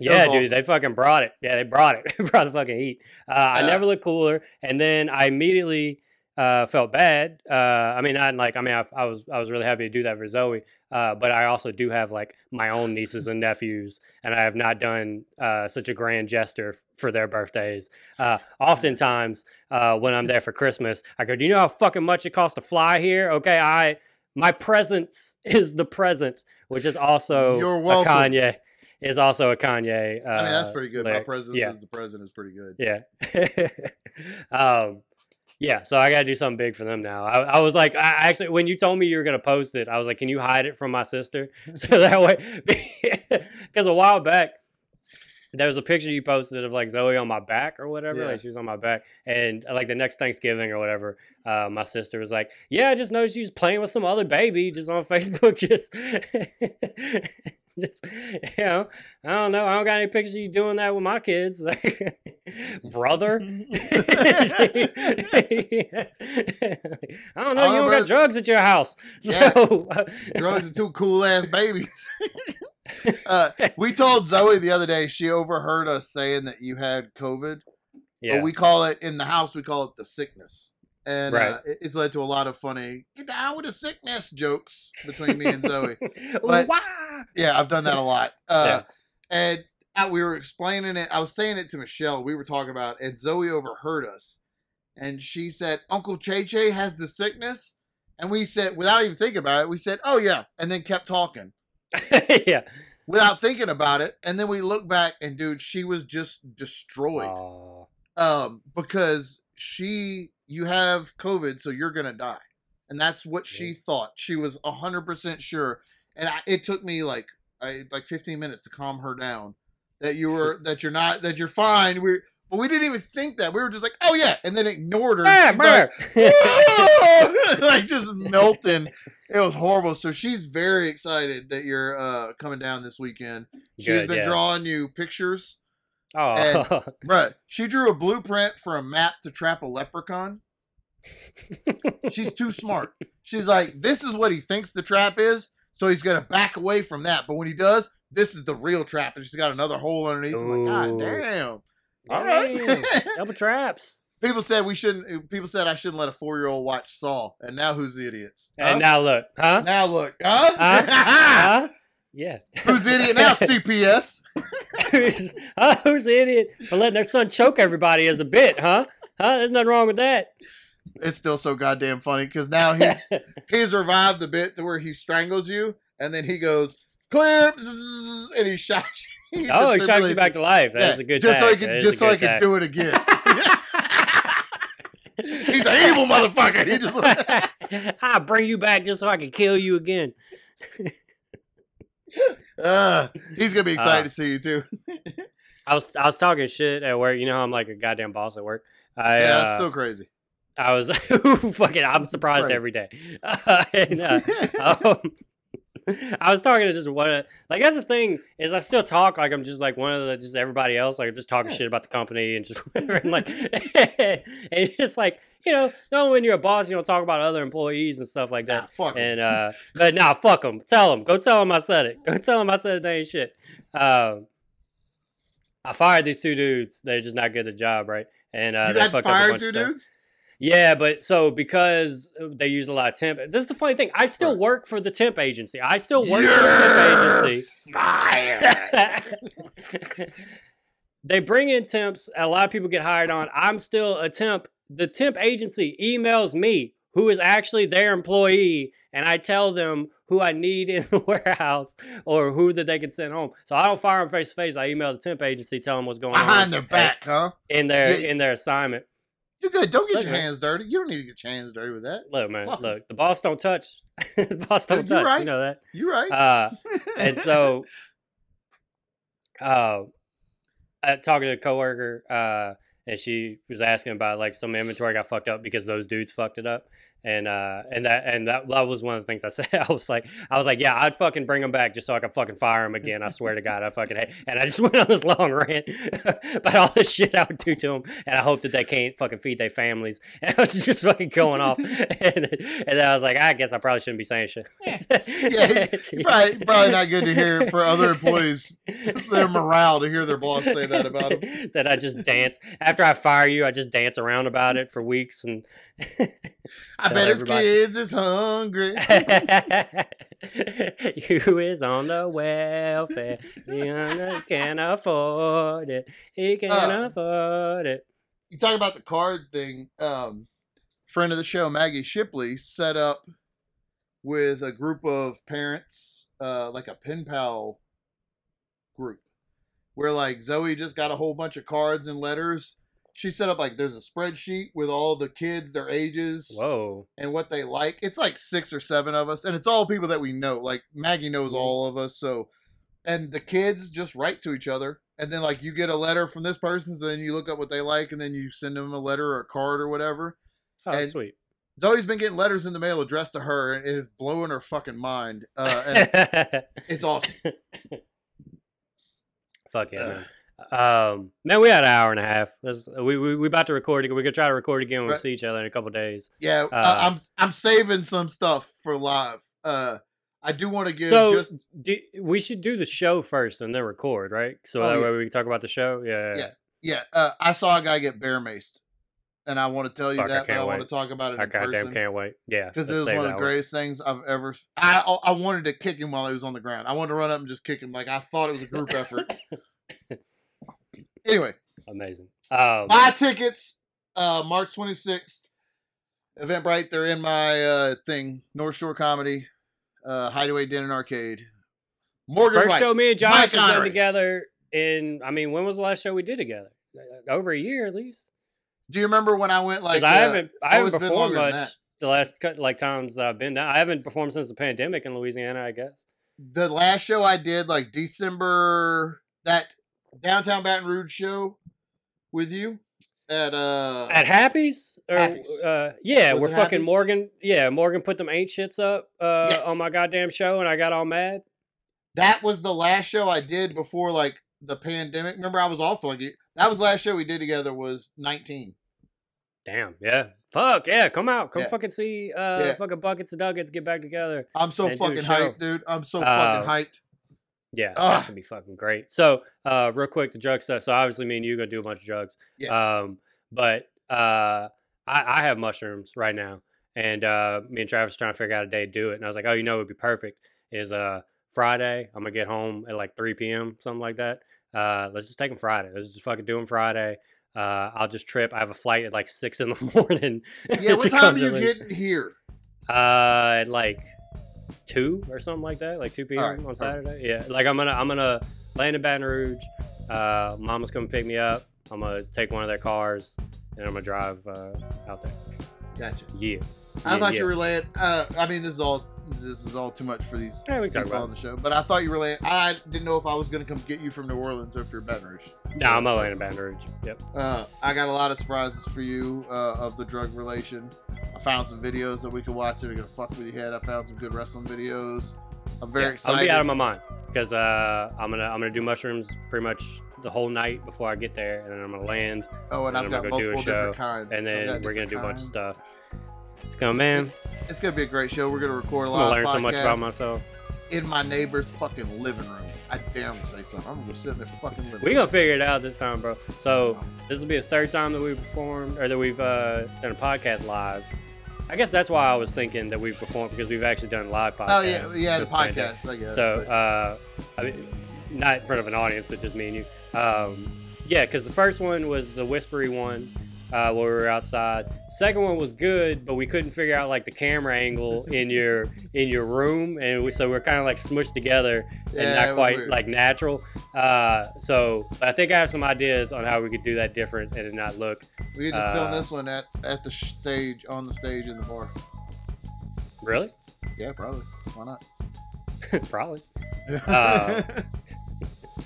yeah, dude, awesome. they fucking brought it. Yeah, they brought it. They brought the fucking heat. Uh, I never looked cooler, and then I immediately uh, felt bad. Uh, I mean, not like I mean, I, I was I was really happy to do that for Zoe, uh, but I also do have like my own nieces and nephews, and I have not done uh, such a grand gesture f- for their birthdays. Uh, oftentimes, uh, when I'm there for Christmas, I go, "Do you know how fucking much it costs to fly here?" Okay, I my presence is the present, which is also You're a welcome. Kanye. Is also a Kanye. Uh, I mean, that's pretty good. My presence Yeah. as the president is pretty good. Yeah. um, yeah. So I got to do something big for them now. I, I was like, I actually, when you told me you were going to post it, I was like, can you hide it from my sister? So that way, because a while back, there was a picture you posted of like Zoe on my back or whatever. Yeah. Like she was on my back. And uh, like the next Thanksgiving or whatever, uh, my sister was like, Yeah, I just noticed you was playing with some other baby just on Facebook. Just, just, you know, I don't know. I don't got any pictures of you doing that with my kids. Like, brother. I don't know. You don't don't got drugs at your house. Yeah. So, uh, Drugs are two cool ass babies. uh, we told Zoe the other day she overheard us saying that you had COVID. yeah. But we call it in the house. We call it the sickness, and uh, Right. it- it's led to a lot of funny "get down with the sickness" jokes between me and Zoe. But- Yeah, I've done that a lot. Uh, Yeah. And uh, we were explaining it. I was saying it to Michelle. We were talking about, it, and Zoe overheard us, and she said, "Uncle Che Che has the sickness," and we said, without even thinking about it, we said, "Oh yeah," and then kept talking yeah. without thinking about it. And then we look back, and dude, she was just destroyed. Aw. um, because she, you have COVID, so you're gonna die, and that's what she thought. She was hundred percent sure, and I, it took me like I like fifteen minutes to calm her down that you were that you're not that you're fine. We but we didn't even think that. We were just like, oh yeah, and then ignored her. Ah, like, like just melting. It was horrible. So she's very excited that you're uh coming down this weekend. She's Good, been yeah. drawing you pictures. Oh. Right. She drew a blueprint for a map to trap a leprechaun. She's too smart. She's like, this is what he thinks the trap is, so he's gonna back away from that. But when he does, this is the real trap, and she's got another hole underneath. I'm like, Ooh. God damn. All Damn, right. Double traps. people said we shouldn't. People said I shouldn't let a four year old watch Saw, and now who's the idiots? Huh? And now look, huh? Now look, huh? Huh? huh? Yeah. who's the idiot now? CPS. who's, huh? who's the idiot for letting their son choke everybody as a bit, huh? Huh? There's nothing wrong with that. It's still so goddamn funny because now he's he's revived the bit to where he strangles you, and then he goes clear, and he shocks you. oh, he shocks you back to life. That's Yeah, a good just so he can just so I can do it again. He's an evil motherfucker. He just I'll bring you back just so I can kill you again. Uh, he's gonna be excited Uh, to see you too. I was I was talking shit at work. You know how I'm like a goddamn boss at work. I yeah, uh, so crazy. I was fucking. I'm surprised Right. every day. Uh, and, uh, um, I was talking to just one of like that's the thing is I still talk like I'm just like one of the just everybody else like I'm just talking Yeah. shit about the company and just whatever and like and it's like you know no when you're a boss you don't talk about other employees and stuff like Nah, that fuck 'em. and uh but nah fuck them tell them go tell them I said it go tell them I said it they ain't shit um I fired these two dudes they're just not good at the job right and uh you they got fucked up a fired bunch two of stuff. dudes. Yeah, but so because they use a lot of temp, this is the funny thing. I still work for the temp agency. I still work for the temp agency. Fired. they bring in temps. A lot of people get hired on. I'm still a temp. The temp agency emails me, who is actually their employee, and I tell them who I need in the warehouse or who that they can send home. So I don't fire them face to face. I email the temp agency, tell them what's going on Behind their back, huh? in their Yeah. in their assignment. You're good. Don't get Look, your hands dirty. You don't need to get your hands dirty with that. Look, man, Fuck look, the boss don't touch. the boss don't You're touch. right. You know that. You're right. Uh, and so uh I talking to a coworker uh and she was asking about like some inventory got fucked up because those dudes fucked it up and uh and that and that, that was one of the things I said I was like I was like yeah I'd fucking bring them back just so I could fucking fire them again I swear to God I fucking hate and I just went on this long rant about all this shit I would do to them and I hope that they can't fucking feed their families and I was just fucking going off and, and then I was like I guess I probably shouldn't be saying shit yeah, probably, probably not good to hear for other employees their morale to hear their boss say that about them. that I just dance after I fire you. I just dance around about it for weeks, and I bet his kids is hungry. you is on the welfare. He can't afford it. He can Uh, afford it. You talk about the card thing. Um, friend of the show, Maggie Shipley, set up with a group of parents, uh, like a pen pal group, where like Zoe just got a whole bunch of cards and letters. She set up like there's a spreadsheet with all the kids, their ages, Whoa. and what they like. It's like six or seven of us, and it's all people that we know. Like Maggie knows all of us, so and the kids just write to each other, and then like you get a letter from this person, so then you look up what they like, and then you send them a letter or a card or whatever. Oh, And- sweet. Zoe's been getting letters in the mail addressed to her, and it is blowing her fucking mind. Uh, and it's awesome. Fuck yeah, man. Um, man, we had an hour and a half. This, we we we about to record again. We could try to record again when we Right. see each other in a couple days. Yeah, Uh, I, I'm I'm saving some stuff for live. Uh, I do want to give So just do, we should do the show first and then record, right? So Oh, that yeah. way we can talk about the show. Yeah, Yeah. yeah. Uh, I saw a guy get bear maced, and I want to tell you Fuck, I that, but can't I want to talk about it I in goddamn person. can't wait. Yeah, because it was one of the greatest things I've ever. I I wanted to kick him while he was on the ground. I wanted to run up and just kick him like I thought it was a group effort. Anyway, Amazing. Um, buy tickets. Uh, March twenty sixth, Eventbrite. They're in my uh thing. North Shore Comedy, uh, Hideaway Den and Arcade. Morgan first White. show me and Josh have done together in. I mean, when was the last show we did together? Uh, Over a year at least. Do you remember when I went like? Because I uh, haven't, I haven't performed much the last cut like times that I've been down. I haven't performed since the pandemic in Louisiana. I guess. the last show I did, like December, that downtown Baton Rouge show with you at uh At Happy's, or, Happy's. Uh, yeah, we're fucking Happy's? Morgan. Yeah, Morgan put them ain't shits up uh, Yes. on my goddamn show, and I got all mad. that was the last show I did before like the pandemic. Remember, I was off for like that was the last show we did together was nineteen. Damn, yeah, fuck yeah, come out, come Yeah. fucking see, uh, Yeah. fucking buckets and nuggets, get back together. I'm so And do a fucking hyped, dude. I'm so Uh, fucking hyped. Yeah, Ugh. that's gonna be fucking great. So, uh, real quick, the drug stuff. So obviously, me and you gonna do a bunch of drugs. Um, but uh, I, I have mushrooms right now, and uh, me and Travis trying to figure out a day to do it. And I was like, oh, you know, it'd be perfect. Is uh Friday? I'm gonna get home at like 3 p.m. something like that. Uh, let's just take them Friday. Let's just fucking do them Friday. Uh, I'll just trip. I have a flight at like six in the morning. Yeah, what time are you getting here? Uh, at like two or something like that, like two p.m. Alright, on. Saturday. Yeah, like I'm gonna I'm gonna land in Baton Rouge. Uh, Mama's gonna pick me up. I'm gonna take one of their cars and I'm gonna drive uh, out there. Gotcha. Yeah. I Yeah, thought yeah. you were laying. Uh, I mean, this is all this is all too much for these Yeah, we can people on the show. But I thought you were. Laying, I didn't know if I was going to come get you from New Orleans or if you're Baton Rouge. No, I'm not laying in Baton Rouge. Yep. Uh, I got a lot of surprises for you uh, of the drug relation. I found some videos that we could watch that are gonna fuck with your head. I found some good wrestling videos. I'm very Yeah, I'm excited. gonna be out of my mind because uh, I'm gonna I'm gonna do mushrooms pretty much the whole night before I get there, and then I'm gonna land, oh, and and I've got we're gonna do a multiple different show, kinds. and then we're gonna different do a bunch of stuff. It's gonna man. It's gonna be a great show. We're gonna record a I'm lot. gonna learn so much about myself. in my neighbor's fucking living room. I damn say something. I'm gonna sit in their fucking living We gonna figure it out this time, bro. So this will be the third time that we performed or that we've uh, done a podcast live. I guess that's why I was thinking that we've performed because we've actually done live podcasts. Oh yeah, yeah, the podcast. I guess. So, uh, I mean, not in front of an audience, but just me and you. Um, yeah, because the first one was the whispery one uh, where we were outside. Second one was good, but we couldn't figure out like the camera angle in your in your room, and we, so we're kind of like smushed together and Yeah, not quite like natural. Uh, so I think I have some ideas on how we could do that different and it not look we could just film uh, this one at at the stage on the stage in the bar. really Yeah, probably. Why not? probably. Uh,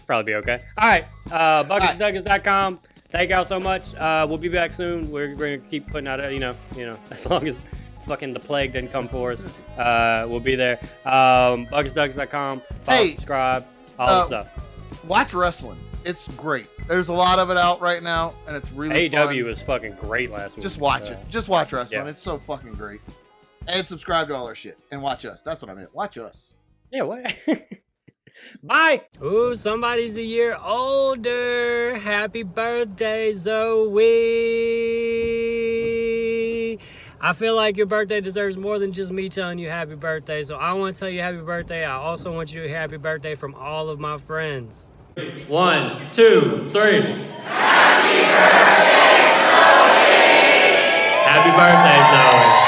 probably be okay. All right, uh, bucketsduckets.com. Thank y'all so much. Uh, we'll be back soon. We're, we're gonna keep putting out, uh, you know, you know, as long as fucking the plague didn't come for us, uh, we'll be there. Um, bucketsduckets.com. Follow, Hey, subscribe, all uh, the stuff. Watch wrestling. It's great. There's a lot of it out right now, and it's really AEW was fucking great last week. Just watch Uh, it. Just watch wrestling. yeah. It's so fucking great. And subscribe to all our shit. And watch us. That's what I meant. Watch us. Yeah, what? Bye. Ooh, somebody's a year older. Happy birthday, Zoe. I feel like your birthday deserves more than just me telling you happy birthday. So I want to tell you happy birthday. I also want you happy birthday from all of my friends. One, two, three. Happy birthday, Zoe. Happy birthday, Zoe.